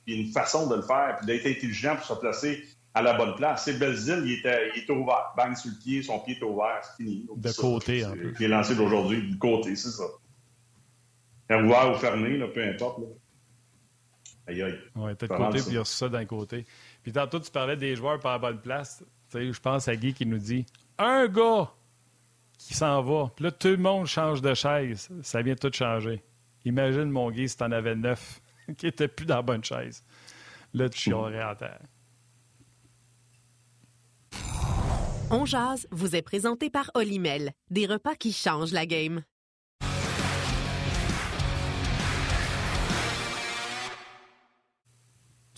une façon de le faire, puis d'être intelligent pour se placer à la bonne place. C'est Belzile, il était, il était ouvert. Bang sur le pied, son pied est ouvert, c'est fini. de côté, un peu. Il est lancé d'aujourd'hui, du côté, c'est ça. Ouvert ou fermé, là, peu importe. Là. Aïe, aïe. Oui, peut de côté, puis il y a ça d'un côté. Puis tantôt, tu parlais des joueurs par la bonne place. Je pense à Guy qui nous dit Un gars qui s'en va. Puis là, tout le monde change de chaise. Ça vient tout changer. Imagine, mon Guy, si t'en avais neuf qui n'étaient plus dans la bonne chaise. Là, tu chialerais à terre. On jase vous est présenté par Olimel. Des repas qui changent la game.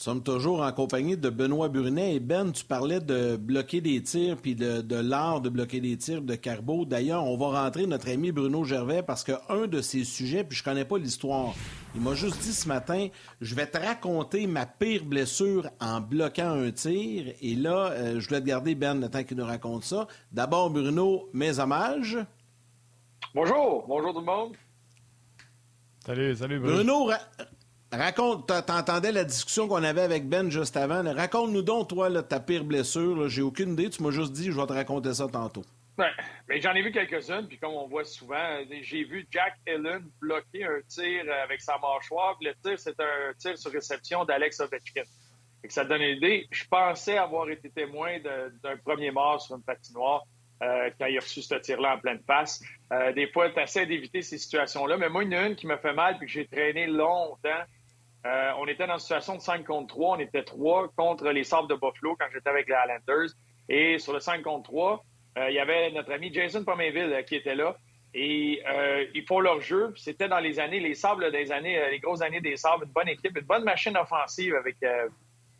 Sommes toujours en compagnie de Benoît Brunet. Et Ben, tu parlais de bloquer des tirs, puis de, l'art de bloquer des tirs de Carbo. D'ailleurs, on va rentrer notre ami Bruno Gervais parce qu'un de ses sujets, puis je connais pas l'histoire, il m'a juste dit ce matin, je vais te raconter ma pire blessure en bloquant un tir. Et là, euh, je voulais te garder, Ben, le temps qu'il nous raconte ça. D'abord, Bruno, mes hommages. Bonjour, bonjour tout le monde. Salut, salut Bruno. Bruno, Raconte, t'entendais la discussion qu'on avait avec Ben juste avant. Raconte-nous donc, toi, ta pire blessure. J'ai aucune idée. Tu m'as juste dit, je vais te raconter ça tantôt. Ben, ben, j'en ai vu quelques-unes, puis comme on voit souvent, j'ai vu Jack Ellen bloquer un tir avec sa mâchoire. le tir, c'est un tir sur réception d'Alex Ovechkin. Et que ça donne une idée. Je pensais avoir été témoin d'un premier mort sur une patinoire euh, quand il a reçu ce tir-là en pleine face. Euh, des fois, tu essaies d'éviter ces situations-là, mais moi, il y en a une qui me fait mal puis que j'ai traîné longtemps. Euh, on était dans une situation de 5 contre 3. On était 3 contre les Sabres de Buffalo quand j'étais avec les Highlanders. Et sur le 5 contre 3, euh, il y avait notre ami Jason Pomainville euh, qui était là. Et ils font leur jeu. C'était dans les années, les Sables des années, les grosses années des Sables, une bonne équipe, une bonne machine offensive avec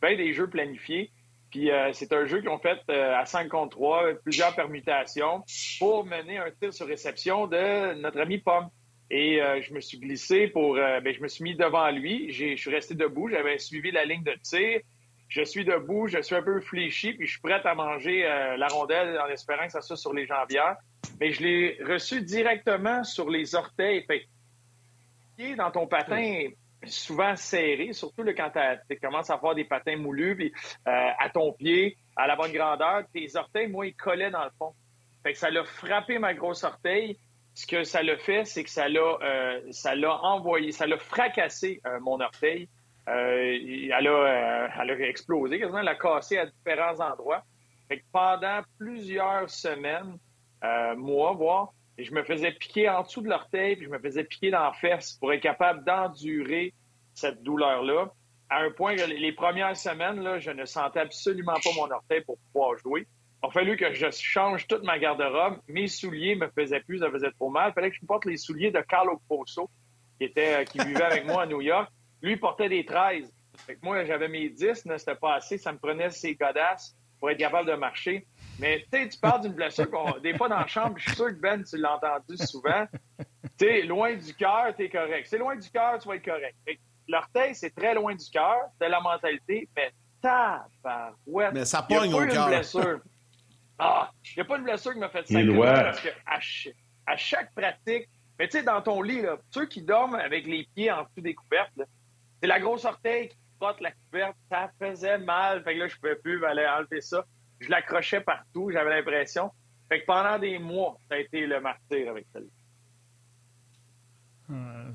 des jeux planifiés. Puis c'est un jeu qu'ils ont fait à 5 contre 3, plusieurs permutations pour mener un tir sur réception de notre ami Pomme. Et euh, je me suis glissé pour. Euh, ben, je me suis mis devant lui. Je suis resté debout. J'avais suivi la ligne de tir. Je suis debout. Je suis un peu fléchi. Puis je suis prêt à manger euh, la rondelle en espérant que ça soit sur les jambières. Mais je l'ai reçu directement sur les orteils. Fait, dans ton patin souvent serré, surtout quand tu commences à faire des patins moulus, puis à ton pied, à la bonne grandeur, tes orteils, moi, ils collaient dans le fond. Fait que ça l'a frappé ma grosse orteil ce que ça l'a fait, c'est que ça l'a, euh, ça l'a envoyé, ça l'a fracassé euh, mon orteil. Euh, elle, a, elle a explosé, quasiment, elle a cassé à différents endroits. Fait que pendant plusieurs semaines, mois, voire, je me faisais piquer en dessous de l'orteil, puis je me faisais piquer dans la fesse pour être capable d'endurer cette douleur-là. À un point que les premières semaines, là, je ne sentais absolument pas mon orteil pour pouvoir jouer. Il a fallu que je change toute ma garde-robe. Mes souliers me faisaient plus, ça faisait trop mal. Il fallait que je porte les souliers de Carlo Poso, qui, était, euh, qui vivait avec moi à New York. Lui, il portait des 13. Fait moi, j'avais mes 10, ne c'était pas assez. Ça me prenait ses godasses pour être capable de marcher. Mais tu sais, tu parles d'une blessure qu'on. Des fois, dans la chambre, je suis sûr que Ben, tu l'as entendu souvent. Tu sais, loin du cœur, tu es correct. C'est loin du cœur, tu vas être correct. L'orteil, c'est très loin du cœur, de la mentalité, mais tabarouette. Mais ça pogne au cœur. Ah, il n'y a pas une blessure qui m'a fait ça. Parce que à, chaque pratique, mais tu sais, dans ton lit, là, ceux qui dorment avec les pieds en dessous des couvertes, c'est la grosse orteil qui frotte la couverte. Ça faisait mal. Fait que là, je pouvais plus aller enlever ça. Je l'accrochais partout, j'avais l'impression. Fait que pendant des mois, ça a été le martyr avec ça.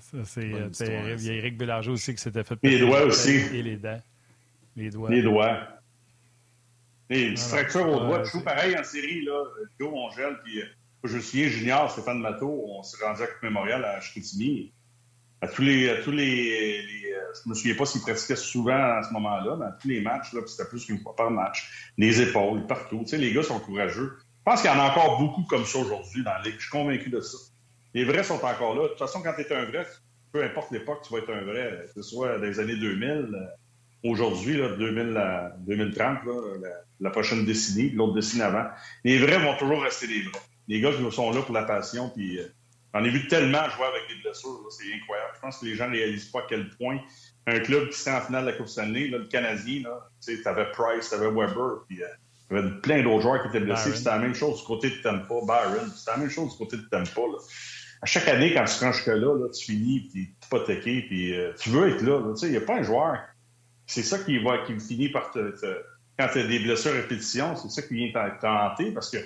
ça, c'est euh, terrible. Il y a Eric Bélanger aussi qui s'était fait Les doigts aussi. Et les dents. Les doigts. Les doigts. Et une fracture au doigt. Je joue pareil en série, là. Joe Mongel, puis euh, je me souviens, Junior, Stéphane Matteau, on s'est rendu à Coupe Mémorial à Chicoutimi. À tous les. À tous les, euh, je me souviens pas s'il pratiquait souvent à ce moment-là, mais à tous les matchs, là, c'était plus qu'une fois par match. Les épaules, partout. Tu sais, les gars sont courageux. Je pense qu'il y en a encore beaucoup comme ça aujourd'hui dans la Ligue. Je suis convaincu de ça. Les vrais sont encore là. De toute façon, quand tu es un vrai, peu importe l'époque, tu vas être un vrai, que ce soit dans les années 2000, aujourd'hui, 2030, la, prochaine décennie, l'autre décennie avant, les vrais vont toujours rester des vrais. Les gars qui sont là pour la passion, puis euh, j'en ai vu tellement jouer avec des blessures, c'est incroyable. Je pense que les gens ne réalisent pas à quel point un club qui était en finale de la Coupe Stanley, là, le Canadien, tu avais Price, tu avais Weber, puis il y avait plein d'autres joueurs qui étaient blessés. C'était la même chose du côté de Tampa, Byron, c'était la même chose du côté de Tampa. À chaque année, quand tu te rends jusque-là, là, tu finis, puis tu es hypothéqué, puis euh, tu veux être là. il n'y a pas un joueur c'est ça qui, va, qui finit par te, quand tu as des blessures à répétition, c'est ça qui vient t'hanter parce que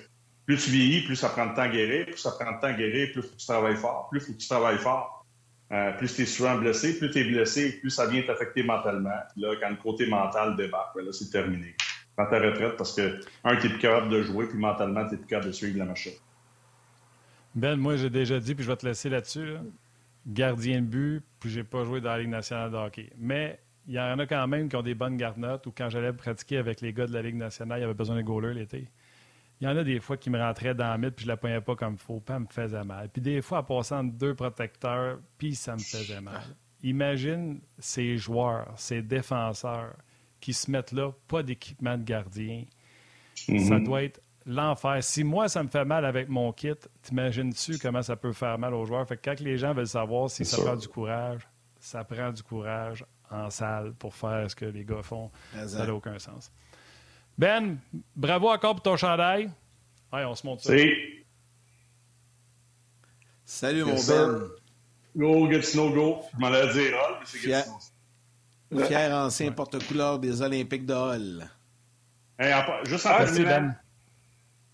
plus tu vieillis, plus ça prend de temps à guérir, plus ça prend de temps à guérir, plus tu travailles fort, plus faut que tu travailles fort. Euh, plus tu es souvent blessé, plus tu es blessé, plus ça vient t'affecter mentalement. là, quand le côté mental débarque, ben là, c'est terminé. Prends ta retraite parce que, un, tu plus capable de jouer, puis mentalement, tu plus capable de suivre la machine. Ben, moi, j'ai déjà dit, puis je vais te laisser là-dessus. Gardien de but, puis j'ai pas joué dans la Ligue nationale de hockey. Mais il y en a quand même qui ont des bonnes garnottes, ou quand j'allais pratiquer avec les gars de la Ligue nationale, il y avait besoin de goaler l'été. Il y en a des fois qui me rentraient dans la mythe, puis je la poignais pas comme il faut, puis elle me faisait mal. Puis des fois, en passant deux protecteurs, puis ça me faisait mal. Imagine ces joueurs, ces défenseurs qui se mettent là, pas d'équipement de gardien. Ça Mhm. doit être l'enfer. Si moi, ça me fait mal avec mon kit, t'imagines-tu comment ça peut faire mal aux joueurs? Fait que quand les gens veulent savoir si ça sûr. prend du courage, ça prend du courage en salle pour faire ce que les gars font. Ça n'a aucun sens. Ben, bravo encore pour ton chandail. Ouais, on se montre ça. Salut, mon Yes, Ben. sir. Go, Gatineau, go. Je m'en allais dire Hall, mais c'est Fier. Gatineau. Fier ancien porte-couleur des Olympiques de Hall. Hey, en pa- juste en Merci, terminant, Ben.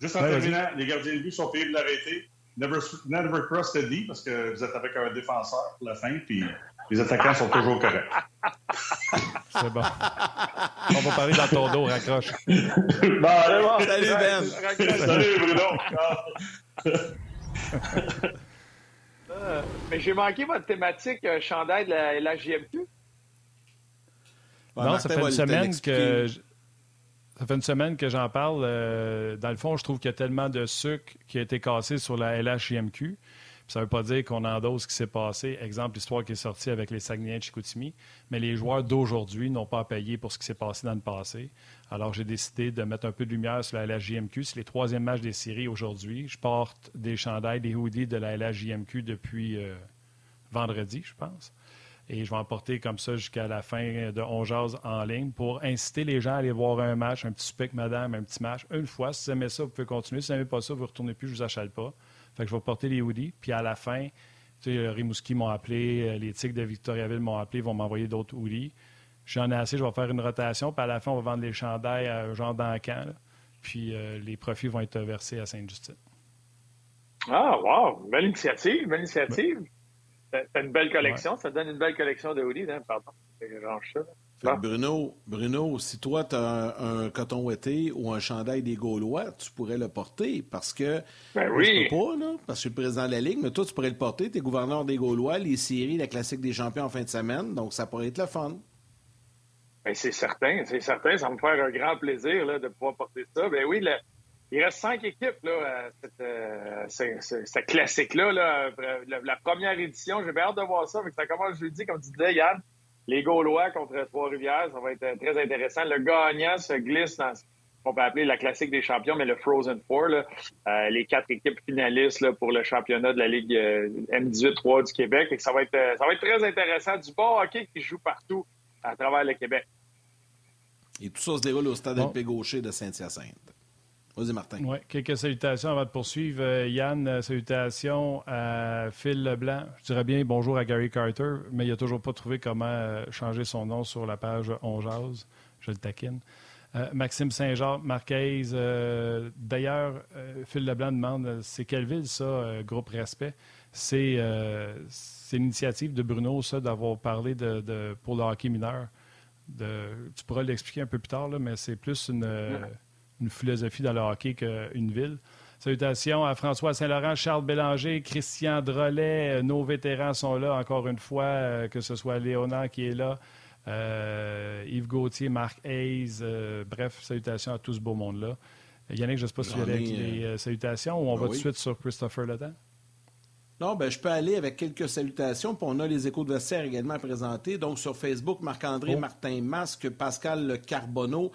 juste en Ouais, terminant les gardiens de but sont payés de l'arrêter. Never, never cross the D parce que vous êtes avec un défenseur pour la fin, puis les attaquants sont toujours corrects. C'est bon. on va parler dans ton dos, raccroche. bon, allez, bon. Salut, Ben. Salut, Bruno. Euh, mais j'ai manqué votre thématique euh, chandail de la, la JMQ. Non, Martin ça fait une semaine que je- ça fait une semaine que j'en parle. Euh, dans le fond, je trouve qu'il y a tellement de sucre qui a été cassé sur la LHIMQ. Ça ne veut pas dire qu'on endosse ce qui s'est passé. Exemple, l'histoire qui est sortie avec les Saguenayens de Chicoutimi. Mais les joueurs d'aujourd'hui n'ont pas à payer pour ce qui s'est passé dans le passé. Alors, j'ai décidé de mettre un peu de lumière sur la LHJMQ. C'est les troisièmes matchs des séries aujourd'hui. Je porte des chandails, des hoodies de la LHJMQ depuis euh, vendredi, je pense. Et je vais en porter comme ça jusqu'à la fin de On Jase en ligne pour inciter les gens à aller voir un match, un petit avec madame, un petit match, une fois. Si vous aimez ça, vous pouvez continuer. Si vous n'aimez pas ça, vous ne retournez plus, je vous achète pas. Fait que je vais porter les hoodies. Puis à la fin, tu sais, Rimouski m'ont appelé, euh, les Tigres de Victoriaville m'ont appelé, ils vont m'envoyer d'autres hoodies. J'en ai assez, je vais faire une rotation. Puis à la fin, on va vendre les chandails euh, genre dans le camp. là. Puis euh, les profits vont être versés à Sainte-Justine. Ah, wow! Belle initiative, belle initiative. T'as une belle collection, ça te donne une belle collection de hoodies, hein? Pardon. Je range ça. Fait que Bruno, Bruno, si toi, tu as un, un coton ou un chandail des Gaulois, tu pourrais le porter parce que. Ben oui. Je peux pas, là, parce que je suis le président de la Ligue, mais toi, tu pourrais le porter. Tu es gouverneur des Gaulois, les séries, la classique des champions en fin de semaine, donc ça pourrait être le fun. Ben, c'est certain, c'est certain. Ça va me faire un grand plaisir là, de pouvoir porter ça. Ben oui, le- il reste cinq équipes là, à cette, euh, cette classique-là. Là, euh, la, la première édition, j'ai bien hâte de voir ça. Fait que ça commence jeudi, comme tu disais, Yann. Les Gaulois contre Trois-Rivières, ça va être euh, très intéressant. Le gagnant se glisse dans ce qu'on peut appeler la classique des champions, mais le Frozen Four. là. Euh, les quatre équipes finalistes là, pour le championnat de la Ligue euh, M18-3 du Québec. Que ça, va être, ça va être très intéressant. Du bon hockey qui se joue partout à travers le Québec. Et tout ça se déroule au stade Bon. LP Gaucher de Saint-Hyacinthe. Vas-y, Martin. Oui, quelques salutations avant de poursuivre. Euh, Yann, euh, salutations à Phil Leblanc. Je dirais bien bonjour à Gary Carter, mais il n'a toujours pas trouvé comment euh, changer son nom sur la page On Jase. Je le taquine. Euh, Maxime Saint-Jean, Marquez. euh, D'ailleurs, Phil Leblanc demande c'est quelle ville, ça, groupe Respect? C'est l'initiative de Bruno, ça, d'avoir parlé de, de- pour le hockey mineur. De, tu pourras l'expliquer un peu plus tard, là, mais c'est plus une, une philosophie dans le hockey qu'une ville. Salutations à François Saint-Laurent, Charles Bélanger, Christian Drolet. Euh, Nos vétérans sont là encore une fois, euh, que ce soit Léonard qui est là, euh, Yves Gauthier, Marc Hayes. euh, bref, salutations à tout ce beau monde-là. Yannick, je ne sais pas si tu les euh, salutations ou on ben va tout de suite sur Christopher Letang? Non, ben, je peux aller avec quelques salutations. Puis on a les échos de vestiaire également à présenter. Donc, sur Facebook, Marc-André Oh. Martin Masque, Pascal Carbonneau.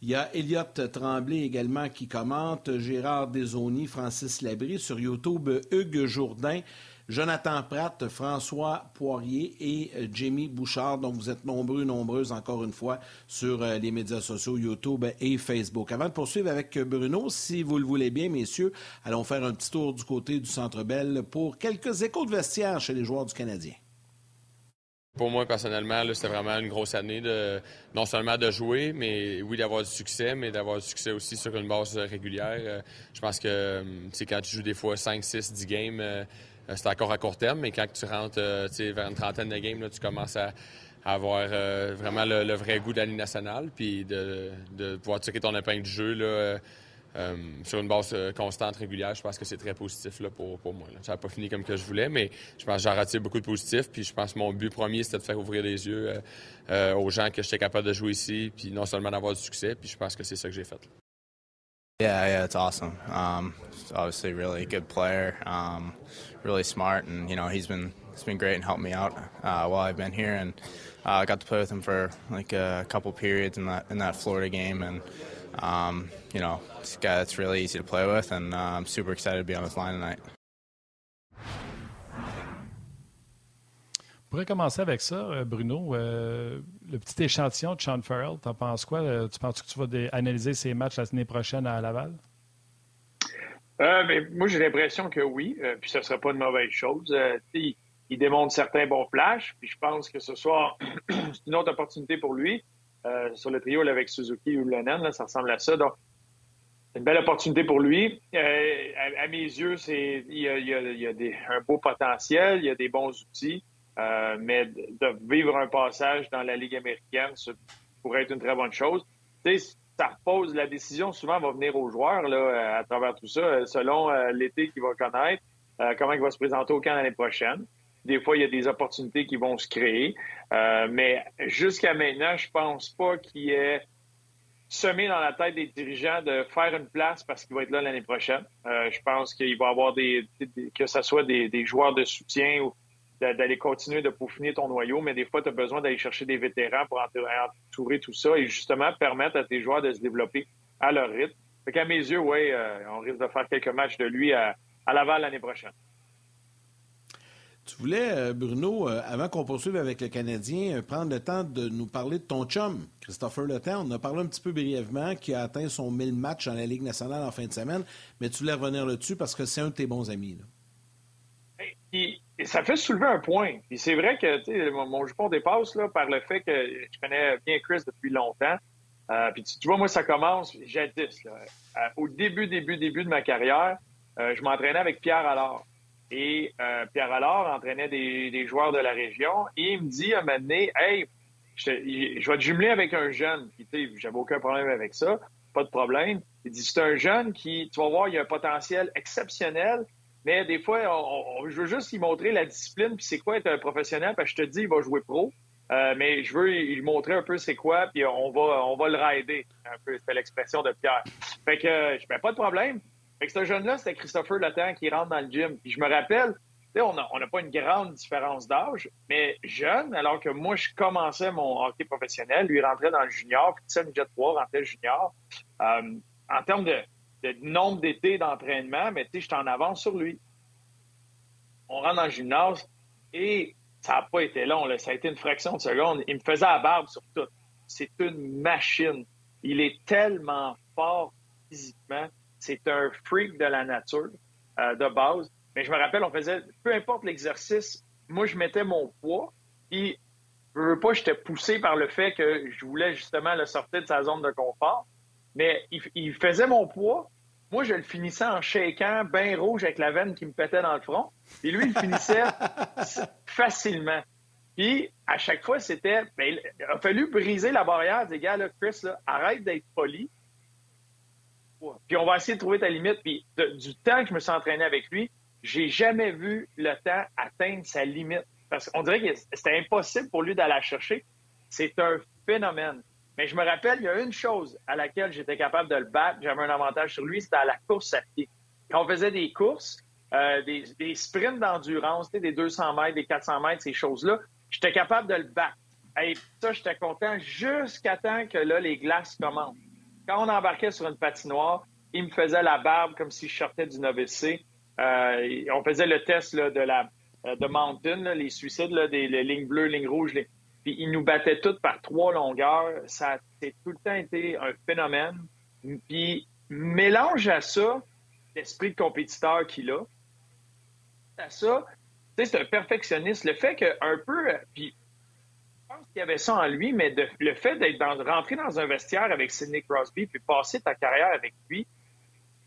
Il y a Elliot Tremblay également qui commente, Gérard Desoni, Francis Labrie. Sur YouTube, Hugues Jourdain, Jonathan Pratt, François Poirier et euh, Jamie Bouchard. Donc, vous êtes nombreux, nombreuses encore une fois sur euh, les médias sociaux, YouTube et Facebook. Avant de poursuivre avec euh, Bruno, si vous le voulez bien, messieurs, allons faire un petit tour du côté du Centre Bell pour quelques échos de vestiaire chez les joueurs du Canadien. Pour moi, personnellement, c'était vraiment une grosse année de non seulement de jouer, mais oui, d'avoir du succès, mais d'avoir du succès aussi sur une base régulière. Je pense que sais, quand tu joues des fois 5, 6, 10 games, c'est encore à court terme, mais quand tu rentres euh, vers une trentaine de games, là, tu commences à, avoir euh, vraiment le, vrai goût de la nationale, puis de, pouvoir tirer ton épingle du jeu là, euh, sur une base constante, régulière, je pense que c'est très positif là, pour, pour moi. Ça n'a pas fini comme que je voulais, mais je pense que j'en retire beaucoup de positifs. Puis je pense que mon but premier, c'était de faire ouvrir les yeux aux gens que j'étais capable de jouer ici, puis non seulement d'avoir du succès, puis je pense que c'est ça que j'ai fait. Yeah, yeah, it's awesome. Um, obviously, really good player, um, really smart, and you know he's been he's been great and helped me out uh, while I've been here, and uh, I got to play with him for like a couple periods in that in that Florida game, and um, you know, it's a guy that's really easy to play with, and uh, I'm super excited to be on his line tonight. On pourrait commencer avec ça, euh, Bruno. Euh, le petit échantillon de Sean Farrell, t'en penses quoi? Euh, tu penses que tu vas analyser ces matchs la semaine prochaine à Laval? moi, j'ai l'impression que oui, puis ce ne serait pas une mauvaise chose. Il, démontre certains bons flashs, puis je pense que ce soir, c'est une autre opportunité pour lui. sur le trio avec Suzuki ou Lennon, ça ressemble à ça. Donc, c'est une belle opportunité pour lui. À, mes yeux, c'est il y a, il y a des, un beau potentiel, il y a des bons outils. Euh, mais de vivre un passage dans la Ligue américaine, ça pourrait être une très bonne chose. Ça repose, la décision souvent va venir aux joueurs là, à travers tout ça, selon euh, l'été qu'il va connaître, euh, comment il va se présenter au camp l'année prochaine. Des fois, il y a des opportunités qui vont se créer. mais jusqu'à maintenant, je pense pas qu'il y ait semé dans la tête des dirigeants de faire une place parce qu'il va être là l'année prochaine. je pense qu'il va avoir des, que ce soit des, joueurs de soutien ou d'aller continuer de peaufiner ton noyau, mais des fois, tu as besoin d'aller chercher des vétérans pour entourer tout ça et justement permettre à tes joueurs de se développer à leur rythme. Fait qu'à mes yeux, oui, euh, on risque de faire quelques matchs de lui à, Laval l'année prochaine. Tu voulais, euh, Bruno, euh, avant qu'on poursuive avec le Canadien, prendre le temps de nous parler de ton chum, Christopher Letang. On a parlé un petit peu brièvement, qui a atteint son 1000 matchs dans la Ligue nationale en fin de semaine, mais tu voulais revenir là-dessus parce que c'est un de tes bons amis. Là ça fait soulever un point. Puis c'est vrai que mon, mon jupon dépasse là, par le fait que je connais bien Chris depuis longtemps. Euh, puis tu, vois, moi, ça commence jadis. Euh, au début, début, début de ma carrière, euh, je m'entraînais avec Pierre Allard. Et Pierre Allard entraînait des, joueurs de la région. Et il me dit à un moment donné, Hey, je, je, vais te jumeler avec un jeune. Puis j'avais aucun problème avec ça. Pas de problème. Il dit, c'est un jeune qui, tu vas voir, il a un potentiel exceptionnel. Mais des fois, on, je veux juste lui montrer la discipline, puis c'est quoi être un professionnel, parce que je te dis, il va jouer pro. Euh, mais je veux lui montrer un peu c'est quoi, puis on va, on va le rider. Un peu, c'est l'expression de Pierre. Fait que, je fais pas de problème. Fait que ce jeune-là, c'était Christopher Letang qui rentre dans le gym. Puis je me rappelle, on n'a on a pas une grande différence d'âge, mais jeune, alors que moi, je commençais mon hockey professionnel, lui rentrait dans le junior, puis sais, Jet 3 rentrait junior. Euh, en termes de, de nombre d'étés d'entraînement, mais tu sais, je suis en avance sur lui. On rentre dans le gymnase et ça n'a pas été long, là. ça a été une fraction de seconde. Il me faisait la barbe sur tout. C'est une machine. Il est tellement fort physiquement. C'est un freak de la nature, euh, de base. Mais je me rappelle, on faisait, peu importe l'exercice, moi, je mettais mon poids, et je veux pas, j'étais poussé par le fait que je voulais justement le sortir de sa zone de confort. Mais il, faisait mon poids. Moi, je le finissais en shaking, bien rouge, avec la veine qui me pétait dans le front. Et lui, il finissait facilement. Puis, à chaque fois, c'était. Ben, il a fallu briser la barrière des gars, là, Chris, arrête d'être poli. Puis, on va essayer de trouver ta limite. Puis, du temps que je me suis entraîné avec lui, j'ai jamais vu le temps atteindre sa limite. Parce qu'on dirait que c'était impossible pour lui d'aller la chercher. C'est un phénomène. Mais je me rappelle, il y a une chose à laquelle j'étais capable de le battre, j'avais un avantage sur lui, c'était à la course à pied. Quand on faisait des courses, euh, des, sprints d'endurance, des 200 mètres, des 400 mètres, ces choses-là, j'étais capable de le battre. Et ça, j'étais content jusqu'à temps que là, les glaces commencent. Quand on embarquait sur une patinoire, il me faisait la barbe comme si je sortais du novice euh, on faisait le test de la euh, de Mountain, les suicides, des lignes bleues, lignes rouges, les, puis il nous battait toutes par trois longueurs. Ça a tout le temps été un phénomène. Puis mélange à ça l'esprit de compétiteur qu'il a. À ça, c'est un perfectionniste. Le fait qu'un peu, puis je pense qu'il y avait ça en lui, mais le fait d'être dans, rentrer dans un vestiaire avec Sidney Crosby puis passer ta carrière avec lui,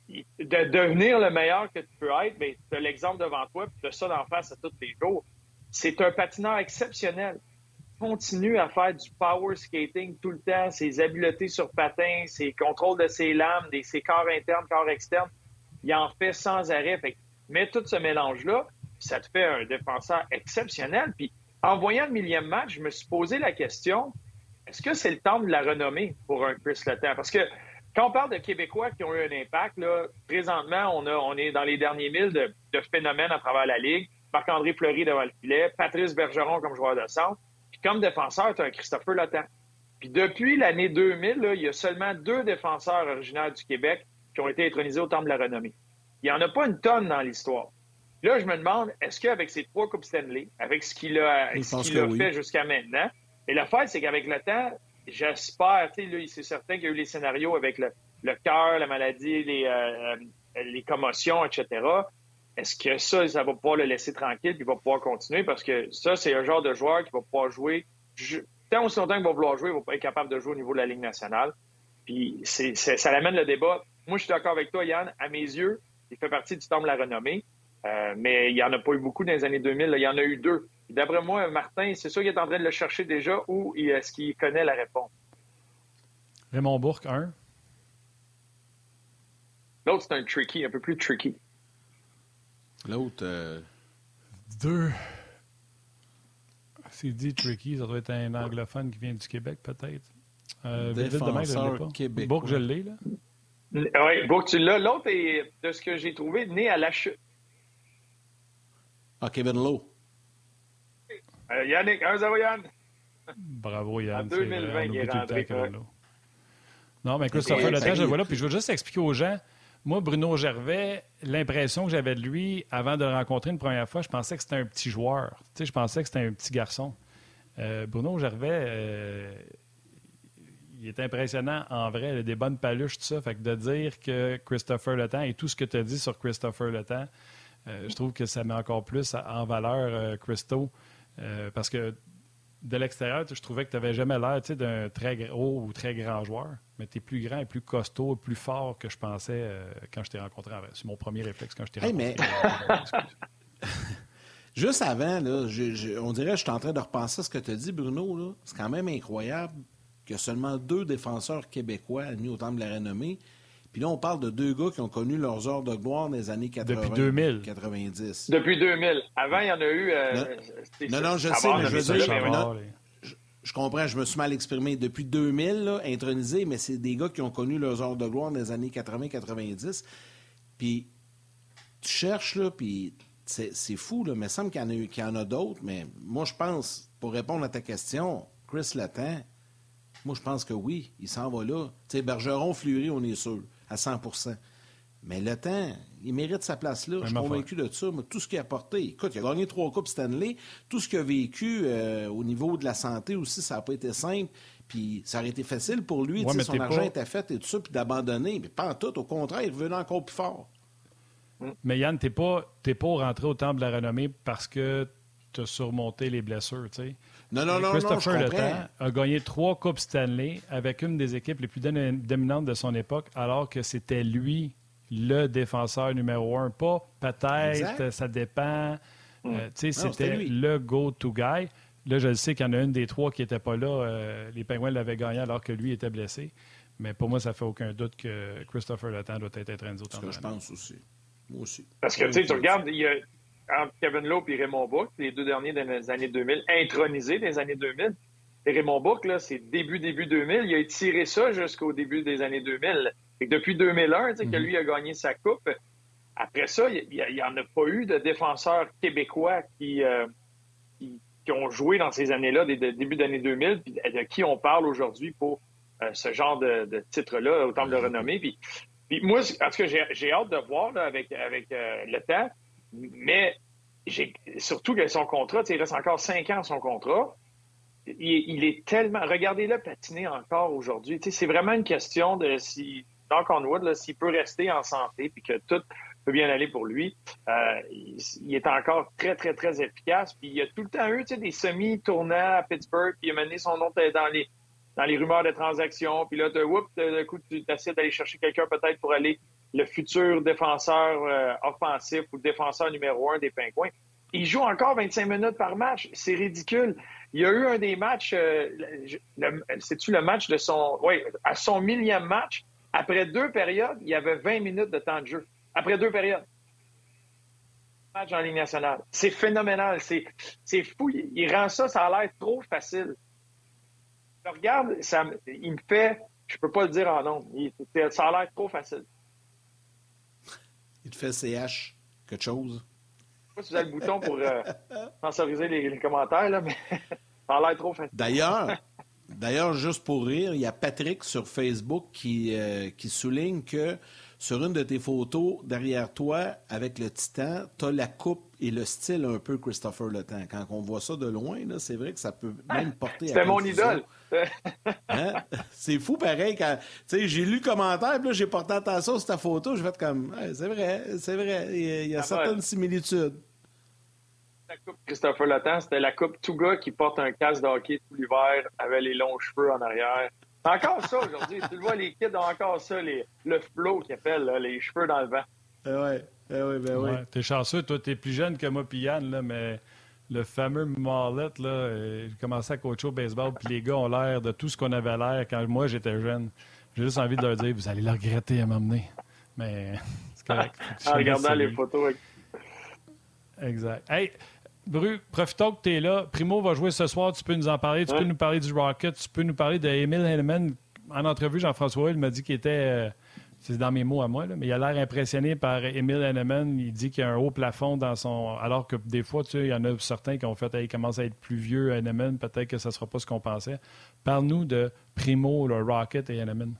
de devenir le meilleur que tu peux être, mais tu as l'exemple devant toi, puis tu as ça d'en face à tous les jours. C'est un patineur exceptionnel continue à faire du power skating tout le temps, ses habiletés sur patin, ses contrôles de ses lames, des, ses corps internes, corps externes, il en fait sans arrêt. Mets tout ce mélange-là, ça te fait un défenseur exceptionnel. Puis en voyant le millième match, je me suis posé la question est-ce que c'est le temps de la renommée pour un Chris Letang? Parce que quand on parle de Québécois qui ont eu un impact, là, présentement, on, a, on est dans les derniers milles de, de phénomènes à travers la Ligue. Marc-André Fleury devant le filet, Patrice Bergeron comme joueur de centre. Puis comme défenseur, tu as un Christopher Letang. Puis depuis l'année 2000, là, il y a seulement deux défenseurs originaires du Québec qui ont été intronisés au Temple de la renommée. Il n'y en a pas une tonne dans l'histoire. Là, je me demande, est-ce qu'avec ces trois Coupes Stanley, avec ce qu'il a, fait jusqu'à maintenant, et l'affaire, c'est qu'avec le temps, j'espère, tu sais, c'est certain qu'il y a eu les scénarios avec le, cœur, la maladie, les, euh, euh, les commotions, etc. Est-ce que ça, ça va pouvoir le laisser tranquille puis il va pouvoir continuer? Parce que ça, c'est un genre de joueur qui va pouvoir jouer. tant aussi longtemps qu'il va vouloir jouer, il va pas être capable de jouer au niveau de la Ligue nationale. Puis ça amène le débat. Moi, je suis d'accord avec toi, Yann. À mes yeux, il fait partie du temps de la renommée. Euh, mais il n'y en a pas eu beaucoup dans les années 2000. Il y en a eu deux. D'après moi, Martin, c'est sûr qu'il est en train de le chercher déjà ou est-ce qu'il connaît la réponse? Raymond Bourque, un. L'autre, c'est un tricky, un peu plus tricky. L'autre. Euh, deux. C'est dit tricky, ça doit être un anglophone qui vient du Québec, peut-être. Euh, Défenseur québécois. Bourque, je l'ai, là. Oui, Bourque, tu l'as. L'autre est, de ce que j'ai trouvé, né à la chute. Ah, Kevin Lowe. Euh, Yannick, un 0 Yann. Bravo, Yann. En 2020, il est rentré. Non, mais Christopher Letang, je le vois là. Puis je veux juste expliquer aux gens. Moi, Bruno Gervais, l'impression que j'avais de lui avant de le rencontrer une première fois, je pensais que c'était un petit joueur. Je pensais que c'était un petit garçon. Euh, Bruno Gervais, euh, il est impressionnant en vrai. Il a des bonnes paluches, tout ça. Fait que de dire que Christopher Letang et tout ce que tu as dit sur Christopher Letang, euh, je trouve que ça met encore plus en valeur Christo. Parce que de l'extérieur, je trouvais que tu n'avais jamais l'air d'un très gros ou très grand joueur, mais tu es plus grand et plus costaud et plus fort que je pensais quand je t'ai rencontré. C'est mon premier réflexe quand je t'ai rencontré. Mais... Juste avant, là, on dirait que je suis en train de repenser à ce que tu as dit, Bruno. C'est quand même incroyable que seulement deux défenseurs québécois admis au Temple de la Renommée puis là, on parle de deux gars qui ont connu leurs heures de gloire dans les années 80. Depuis 2000. 90. Depuis 2000. Avant, il y en a eu. Euh, non, non, je sais, mais je veux dire. je, comprends, je me suis mal exprimé. Depuis 2000, là, intronisé, mais c'est des gars qui ont connu leurs heures de gloire dans les années 80-90. Puis tu cherches, là, puis c'est fou, là, mais il semble qu'il y en a, a d'autres. Mais moi, je pense, pour répondre à ta question, Chris Latin, moi, je pense que oui, il s'en va là. Tu sais, Bergeron, Fleury, on est sûr à 100% mais le temps, il mérite sa place là. Je suis convaincu de ça. tout ce qu'il a apporté, écoute, il a gagné trois Coupes Stanley. Tout ce qu'il a vécu euh, au niveau de la santé aussi, ça n'a pas été simple. Puis ça aurait été facile pour lui. son argent était fait et tout ça, puis d'abandonner. Mais pas en tout. Au contraire, il revenait encore plus fort. Mais Yann, tu n'es pas, pas rentré au temple de la renommée parce que tu as surmonté les blessures. sais. Non, non, non, Christopher Le a gagné trois Coupes Stanley avec une des équipes les plus dominantes de son époque, alors que c'était lui le défenseur numéro un. Pas peut-être, ça dépend. Euh, c'était le go-to guy. Là, je sais qu'il y en a une des trois qui n'était pas là. Euh, les Penguins l'avaient gagné alors que lui était blessé. Mais pour moi, ça fait aucun doute que Christopher Letang doit être intronisé au temps. je pense aussi. Moi aussi. Parce que, tu sais, tu regardes, il y a, entre Kevin Lowe et Raymond Bourque, les deux derniers des années 2000, intronisés des années 2000. Et Raymond Bourque, là, c'est début, début 2000. Il a étiré ça jusqu'au début des années 2000. Et depuis 2001, tu sais, que mhm. lui a gagné sa coupe. Après ça, il n'y en a pas eu de défenseurs québécois qui, euh, qui, ont joué dans ces années-là, des, début d'année 2000, puis de qui on parle aujourd'hui pour euh, ce genre de, de titre-là, autant de renommée. Puis, puis moi, en tout cas, j'ai hâte de voir là, avec, avec euh, le temps mais surtout que son contrat, il reste encore cinq ans son contrat. Il, est tellement. Regardez-le patiner encore aujourd'hui. C'est vraiment une question de si, Doc Wood, s'il peut rester en santé puis que tout peut bien aller pour lui. Euh, il, est encore très, très, très efficace. Puis il a tout le temps eu des semi-tournants à Pittsburgh, puis il a mené son nom dans les, dans les rumeurs de transactions. Puis là, de coup, tu essaies d'aller chercher quelqu'un peut-être pour aller le futur défenseur euh, offensif ou défenseur numéro un des Pingouins. il joue encore 25 minutes par match. C'est ridicule. Il y a eu un des matchs, euh, c'est-tu le match de son. Oui, à son millième match, après deux périodes, il y avait 20 minutes de temps de jeu. Après deux périodes. Match en Ligue nationale. C'est phénoménal. C'est fou. Il, rend ça, ça a l'air trop facile. Je regarde, ça, il me fait. Je peux pas le dire en nom. ça a l'air trop facile. Il te fait CH, quelque chose. Je sais pas si vous avez le bouton pour euh, sensoriser les, commentaires, là, mais ça a l'air trop facile. D'ailleurs, D'ailleurs, juste pour rire, il y a Patrick sur Facebook qui, euh, qui souligne que sur une de tes photos, derrière toi, avec le Titan, tu as la coupe et le style un peu Christopher Le Temps. Quand on voit ça de loin, c'est vrai que ça peut même porter à C'était mon idole. Hein? C'est fou pareil. Quand, j'ai lu le commentaire, puis j'ai porté attention sur ta photo, je vais être comme, c'est vrai, c'est vrai, il y a, certaines similitudes. La coupe Christopher Latin, c'était la coupe tout gars qui porte un casque de hockey tout l'hiver avec les longs cheveux en arrière. Encore ça aujourd'hui. tu le vois, les kids ont encore ça, les, le flow qu'ils appellent, les cheveux dans le vent. Eh ouais, eh ouais, ben ouais. T'es chanceux, toi, t'es plus jeune que moi, puis Yann, là, mais le fameux mallet, là, euh, j'ai commencé à coacher au baseball, puis les gars ont l'air de tout ce qu'on avait l'air quand moi j'étais jeune. J'ai juste envie de leur dire, vous allez le regretter à m'emmener. Mais c'est correct. en regardant les photos. Exact. Hey, Bru, profitons que tu es là. Primo va jouer ce soir. Tu peux nous en parler. Tu peux nous parler du Rocket. Tu peux nous parler d'Emile Henneman. En entrevue, Jean-François, il m'a dit qu'il était. Euh, c'est dans mes mots à moi, mais il a l'air impressionné par Emile Henneman. Il dit qu'il y a un haut plafond dans son. Alors que des fois, tu sais, il y en a certains qui ont fait. il commence à être plus vieux, Henneman. Peut-être que ça ne sera pas ce qu'on pensait. Parle-nous de Primo, le Rocket et Henneman.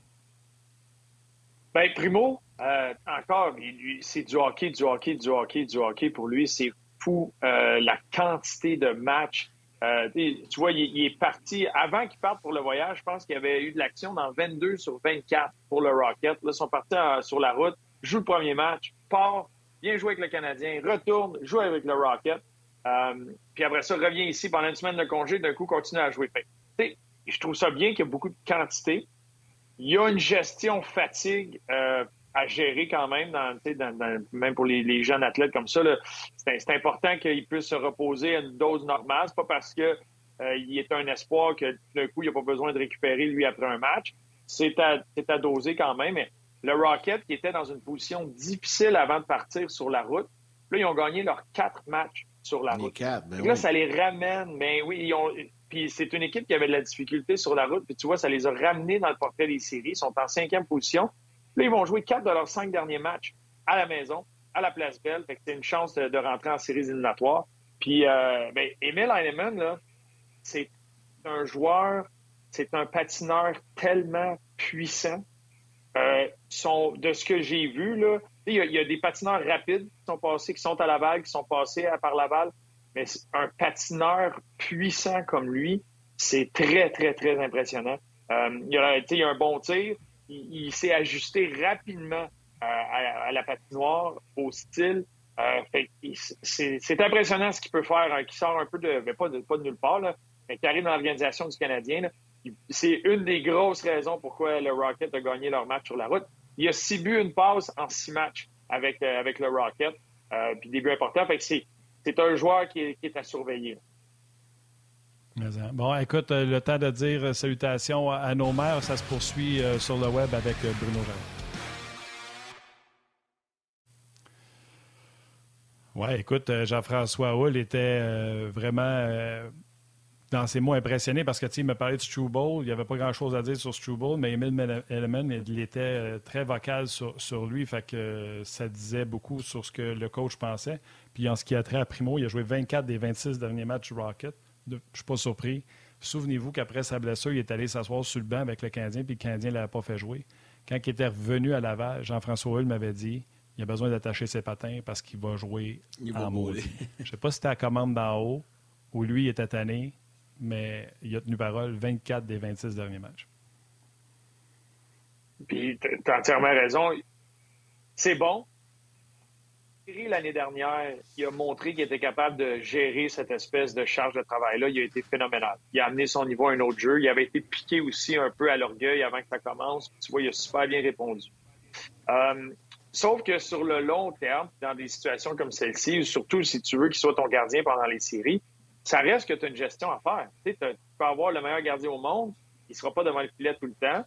Bien, Primo, euh, encore, c'est du hockey, du hockey, du hockey, du hockey. Pour lui, c'est euh, la quantité de matchs. Euh, tu vois, il, est parti, avant qu'il parte pour le voyage, je pense qu'il y avait eu de l'action dans 22 sur 24 pour le Rocket. Là, ils sont partis euh, sur la route, joue le premier match, part, vient jouer avec le Canadien, retourne, joue avec le Rocket. puis après ça, revient ici pendant une semaine de congé, d'un coup, continue à jouer. je trouve ça bien qu'il y a beaucoup de quantité. Il y a une gestion fatigue à gérer quand même, dans, même pour les, jeunes athlètes comme ça. C'est important qu'ils puissent se reposer à une dose normale. C'est pas parce que euh, il est un espoir que d'un coup, il n'a pas besoin de récupérer lui après un match. C'est à, à, doser quand même. Mais le Rocket, qui était dans une position difficile avant de partir sur la route, là, ils ont gagné leurs quatre matchs sur la route. Quatre, ben là, ça les ramène. Mais oui, ils ont. Puis c'est une équipe qui avait de la difficulté sur la route. Puis tu vois, ça les a ramenés dans le portrait des séries. Ils sont en cinquième position. Là, ils vont jouer quatre de leurs cinq derniers matchs à la maison, à la Place Belle. C'est une chance de, rentrer en séries éliminatoires. Puis, euh, ben, Emil Heinemann, là, c'est un joueur, c'est un patineur tellement puissant. Euh, de ce que j'ai vu, là, il y, a, des patineurs rapides qui sont passés, qui sont à la balle, qui sont passés à, par la balle. Mais un patineur puissant comme lui, c'est très, très, très impressionnant. Euh, il, a, il a un bon tir il, s'est ajusté rapidement euh, à, la patinoire, au style. Euh, c'est impressionnant ce qu'il peut faire, hein, qui sort un peu de, mais ben, pas de, pas de nulle part, là, mais qui arrive dans l'organisation du Canadien. C'est une des grosses raisons pourquoi le Rocket a gagné leur match sur la route. Il a six buts, une passe en six matchs avec, euh, avec le Rocket, puis des buts importants. c'est un joueur qui est, qui est à surveiller. Hein. Bon, écoute, euh, le temps de dire euh, salutations à nos mères, ça se poursuit euh, sur le web avec Bruno Jean. Oui, écoute, Jean-François Hull était vraiment, dans ses mots, impressionné parce que, il me parlait de Struble. Il n'y avait pas grand-chose à dire sur Struble, mais Emile Elleman, il était très vocal sur, lui. Fait que ça disait beaucoup sur ce que le coach pensait. Puis en ce qui a trait à Primo, il a joué 24 des 26 derniers matchs Rocket je ne suis pas surpris. Souvenez-vous qu'après sa blessure, il est allé s'asseoir sur le banc avec le Canadien, puis le Canadien ne l'avait pas fait jouer. Quand il était revenu à Laval, Jean-François Hull m'avait dit il a besoin d'attacher ses patins parce qu'il va jouer il en maudit. Je ne sais pas si c'était à commande d'en haut ou lui il était tanné, mais il a tenu parole 24 des 26 derniers matchs. Puis, tu as entièrement raison. C'est bon, l'année dernière, il a montré qu'il était capable de gérer cette espèce de charge de travail-là. Il a été phénoménal. Il a amené son niveau à un autre jeu. Il avait été piqué aussi un peu à l'orgueil avant que ça commence. Tu vois, il a super bien répondu. Euh, Sauf que sur le long terme, dans des situations comme celle-ci, surtout si tu veux qu'il soit ton gardien pendant les séries, ça reste que tu as une gestion à faire. Tu, tu peux avoir le meilleur gardien au monde, il ne sera pas devant le filet tout le temps.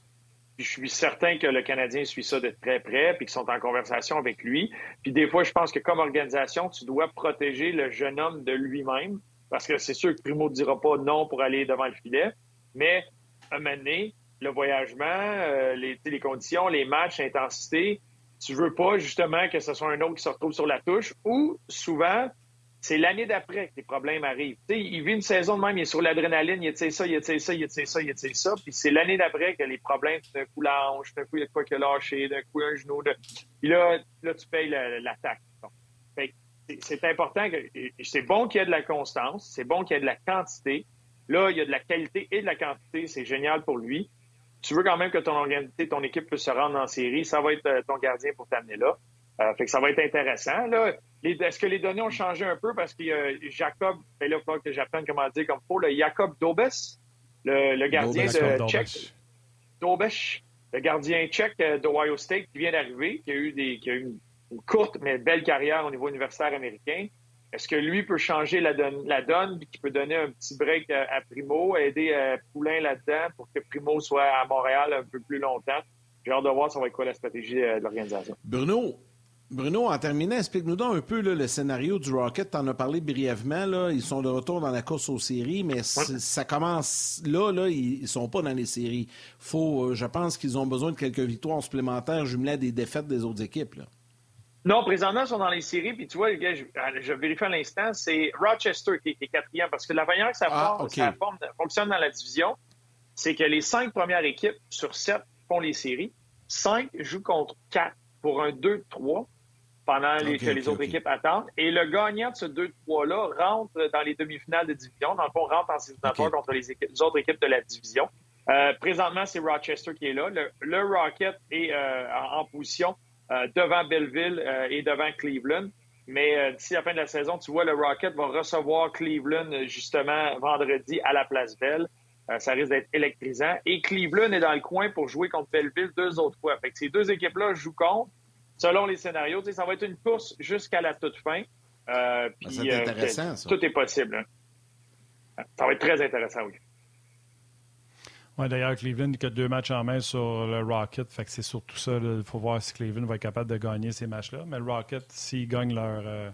Je suis certain que le Canadien suit ça de très près, puis qu'ils sont en conversation avec lui. Puis des fois, je pense que comme organisation, tu dois protéger le jeune homme de lui-même, parce que c'est sûr que Primo ne dira pas non pour aller devant le filet, mais à un moment le voyagement, euh, les, les conditions, les matchs, l'intensité, tu veux pas justement que ce soit un autre qui se retrouve sur la touche, ou souvent, c'est l'année d'après que les problèmes arrivent. il vit une saison de même, il est sur l'adrénaline, il essaie ça, il essaie ça, il essaie ça, il essaie ça, puis c'est l'année d'après que les problèmes, d'un coup la hanche, d'un coup il y a quoi qui a lâché, d'un coup un genou, de... puis là, là tu payes l'attaque. C'est important que c'est bon qu'il y ait de la constance, c'est bon qu'il y ait de la quantité. Là, il y a de la qualité et de la quantité, c'est génial pour lui. Tu veux quand même que ton organisation, ton équipe puisse se rendre en série, ça va être euh, ton gardien pour t'amener là. Euh, fait que ça va être intéressant. Là. Est-ce que les données ont changé un peu? Parce que euh, Jacob, ben là, il faut que j'apprenne comment dire comme faut, le Jacob Dobes, le, gardien de Tchèque. Dobes, le gardien tchèque euh, d'Ohio State qui vient d'arriver, qui a eu des, qui a eu une, courte mais belle carrière au niveau universitaire américain. Est-ce que lui peut changer la donne, la donne qui peut donner un petit break à, Primo, aider Poulain là-dedans pour que Primo soit à Montréal un peu plus longtemps? J'ai hâte de voir ça va être quoi la stratégie de l'organisation. Bruno, Bruno, en terminant, explique-nous donc un peu le scénario du Rocket. Tu en as parlé brièvement. Là. Ils sont de retour dans la course aux séries, mais ça commence là. là ils ne sont pas dans les séries. Faut, euh, je pense qu'ils ont besoin de quelques victoires supplémentaires jumelées à des défaites des autres équipes. Non, présentement, ils sont dans les séries. Puis tu vois, je, je vérifie à l'instant, c'est Rochester qui, est quatrième. Parce que la manière que ça, ah, fonctionne dans la division, c'est que les cinq premières équipes sur sept font les séries. Cinq jouent contre quatre pour un 2-3 pendant les, que les autres équipes attendent. Et le gagnant de ce 2-3-là rentre dans les demi-finales de division. Dans le fond, rentre en séries contre les, autres équipes de la division. Euh, présentement, c'est Rochester qui est là. Le, Rocket est euh, en, position euh, devant Belleville et devant Cleveland. Mais d'ici la fin de la saison, tu vois, le Rocket va recevoir Cleveland justement vendredi à la Place Belle. ça risque d'être électrisant. Et Cleveland est dans le coin pour jouer contre Belleville deux autres fois. Fait que ces deux équipes-là jouent contre selon les scénarios. Ça va être une course jusqu'à la toute fin. Euh, ben, c'est euh, intéressant, ça. Tout est possible. Hein. Ça va être très intéressant, oui. Oui, d'ailleurs, Cleveland qui a deux matchs en main sur le Rocket. Fait que c'est surtout ça. Il faut voir si Cleveland va être capable de gagner ces matchs-là. Mais le Rocket, s'ils gagnent leur, euh,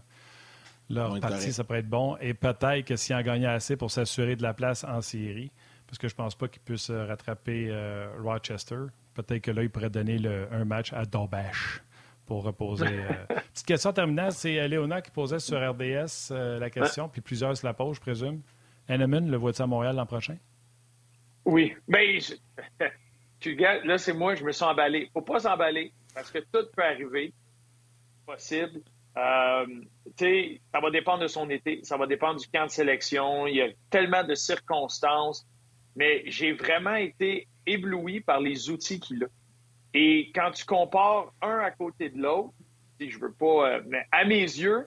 leur partie, ça pourrait être bon. Et peut-être que s'ils en gagnent assez pour s'assurer de la place en série, parce que je pense pas qu'ils puissent rattraper Rochester, peut-être que là, ils pourraient donner un match à Dobash pour reposer. Euh. Petite question terminale, c'est euh, Léona qui posait sur RDS euh, la question, puis plusieurs se la posent, je présume. Henneman, le voit-il à Montréal l'an prochain? Oui. Mais ben, tu là, c'est moi, je me suis emballé. faut pas s'emballer parce que tout peut arriver. Possible. Euh, ça va dépendre de son été, ça va dépendre du camp de sélection. Il y a tellement de circonstances, mais j'ai vraiment été ébloui par les outils qu'il a. Et quand tu compares un à côté de l'autre, si je veux pas, euh, mais à mes yeux,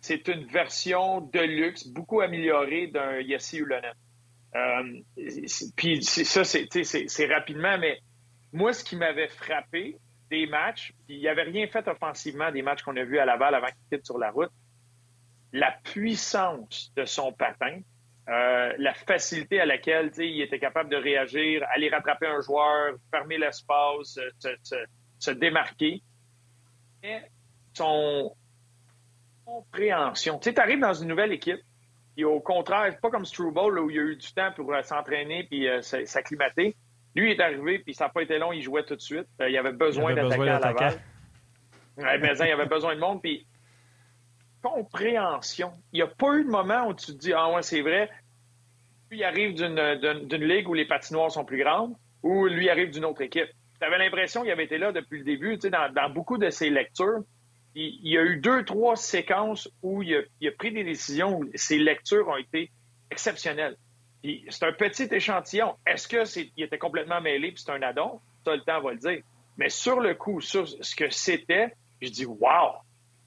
c'est une version de luxe beaucoup améliorée d'un Yassi Ulonen. Euh, puis ça, c'est rapidement, mais moi, ce qui m'avait frappé des matchs, il n'avait rien fait offensivement des matchs qu'on a vus à Laval avant qu'il quitte sur la route, la puissance de son patin, euh, la facilité à laquelle il était capable de réagir, aller rattraper un joueur, fermer l'espace, se, démarquer. Et son compréhension. Tu sais, arrives dans une nouvelle équipe, et au contraire, pas comme Struble où il a eu du temps pour euh, s'entraîner puis euh, s'acclimater. Lui, il est arrivé, puis ça n'a pas été long, il jouait tout de suite. il avait besoin d'attaquer à Laval. Ouais, mais il avait besoin de monde, puis compréhension. Il n'y a pas eu de moment où tu dis Ah ouais, c'est vrai. Lui arrive d'une ligue où les patinoires sont plus grandes ou lui arrive d'une autre équipe. Tu avais l'impression qu'il avait été là depuis le début. Dans, beaucoup de ses lectures, il, y a eu deux, trois séquences où il a, pris des décisions où ses lectures ont été exceptionnelles. C'est un petit échantillon. Est-ce qu'il était complètement mêlé puis c'est un addon? Ça, le temps va le dire. Mais sur le coup, sur ce que c'était, je dis Wow!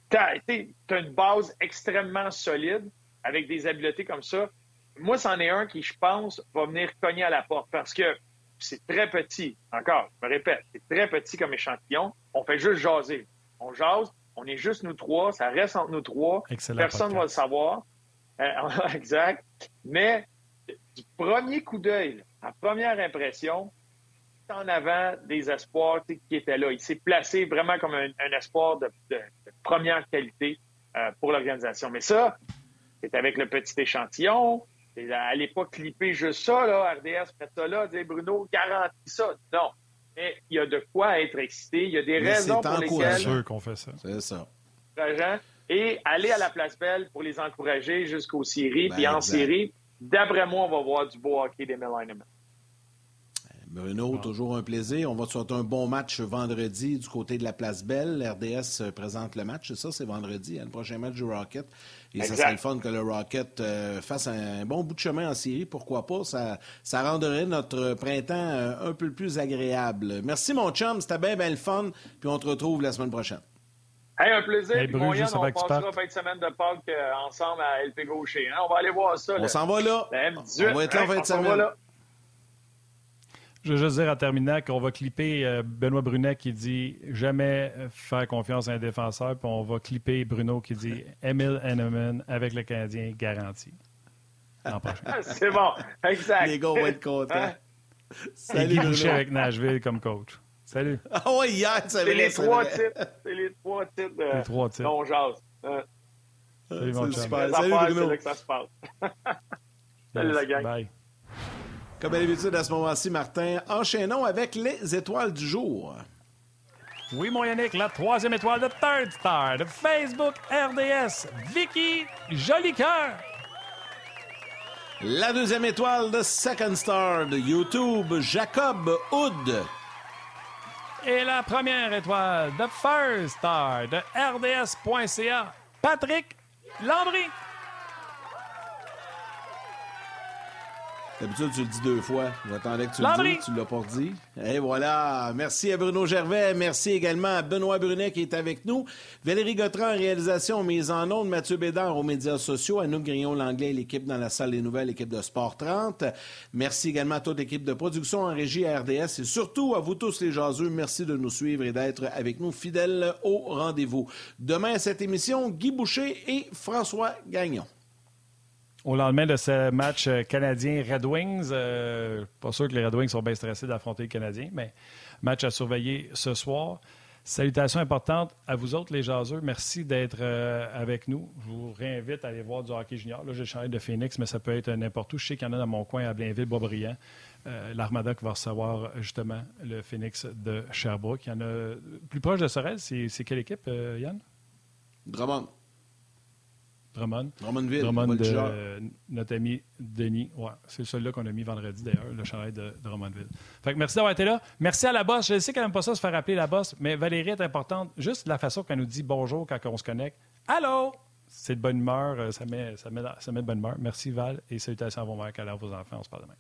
T'as as une base extrêmement solide avec des habiletés comme ça. Moi, c'en est un qui, je pense, va venir cogner à la porte parce que c'est très petit. Encore, je me répète, c'est très petit comme échantillon. On fait juste jaser. On jase, on est juste nous trois, ça reste entre nous trois. Personne ne va le savoir. Euh, exact. Mais du premier coup d'œil, à première impression, en avant des espoirs qui étaient là. Il s'est placé vraiment comme un, espoir de, première qualité euh, pour l'organisation. Mais ça, c'est avec le petit échantillon. Allez pas clipper juste ça, là, RDS, faites ça là, dire Bruno, garantit ça. Non. Mais il y a de quoi être excité. Il y a des raisons pour lesquelles. Qu'on fait ça. C'est ça. Et aller à la place belle pour les encourager jusqu'aux séries. Ben, Puis en série, d'après moi, on va voir du beau hockey des Melinemen. Bruno, toujours un plaisir. On va te souhaiter un bon match vendredi du côté de la Place Belle. RDS présente le match, c'est ça, c'est vendredi, hein, le prochain match du Rocket. Et ça serait le fun que le Rocket euh, fasse un bon bout de chemin en série, pourquoi pas. Ça, ça rendrait notre printemps euh, un peu plus agréable. Merci, mon chum, c'était bien, bien le fun. Puis on te retrouve la semaine prochaine. Hey, un plaisir. Hey, Bruno, on passera fin de semaine de Pâques euh, ensemble à LP Gaucher. Hein. On va aller voir ça. On s'en va là. on va être là en fin de semaine. Je veux juste dire en terminant qu'on va clipper euh, Benoît Brunet qui dit jamais faire confiance à un défenseur, puis on va clipper Bruno qui dit Emile Henneman avec le Canadien garanti. C'est bon, exact. Les gars vont être contents. Hein? Salut, Et avec Nashville comme coach. Salut. Ah oui, hier, c'est les trois titres. C'est les trois titres les trois titres. Non, jase. Hein? Salut, mon super. Salut, Bruno. C'est là que ça se passe. Salut, la gang. Bye. Comme d'habitude, à ce moment-ci, Martin, enchaînons avec les étoiles du jour. Oui, mon Yannick, la troisième étoile de Third Star de Facebook RDS, Vicky Jolicoeur. La deuxième étoile de Second Star de YouTube, Jacob Hood. Et la première étoile de First Star de RDS.ca, Patrick Landry. D'habitude, tu le dis deux fois. J'attendais que tu le dises. Tu l'as pas dit. Et voilà. Merci à Bruno Gervais. Merci également à Benoît Brunet qui est avec nous. Valérie Gautran en réalisation, mise en ondes. Mathieu Bédard aux médias sociaux. À nous, Grillon Langlais, l'équipe dans la salle des nouvelles, l'équipe de Sport 30. Merci également à toute l'équipe de production en régie à RDS et surtout à vous tous les jaseux. Merci de nous suivre et d'être avec nous fidèles au rendez-vous. Demain à cette émission, Guy Boucher et François Gagnon. Au lendemain de ce match euh, canadien-Red Wings, euh, pas sûr que les Red Wings sont bien stressés d'affronter les Canadiens, mais match à surveiller ce soir. Salutations importantes à vous autres, les jaseux. Merci d'être euh, avec nous. Je vous réinvite à aller voir du hockey junior. Là, j'ai changé de Phoenix, mais ça peut être n'importe où. Je sais qu'il y en a dans mon coin à Blainville, Boisbriand. L'Armada qui va recevoir justement le Phoenix de Sherbrooke. Il y en a plus proche de Sorel. C'est quelle équipe, Yann? Drummond. Drummond. Drummondville. Drummond de notre ami Denis. Ouais, c'est celui-là qu'on a mis vendredi d'ailleurs, le chalet de, Drummondville. Fait que merci d'avoir été là. Merci à la bosse. Je sais qu'elle n'aime pas ça se faire appeler la bosse, mais Valérie est importante. Juste la façon qu'elle nous dit bonjour quand on se connecte. Allô? C'est de bonne humeur. Euh, ça met, ça, met, ça met de bonne humeur. Merci Val et salutations à vos mères, à vos enfants. On se parle demain.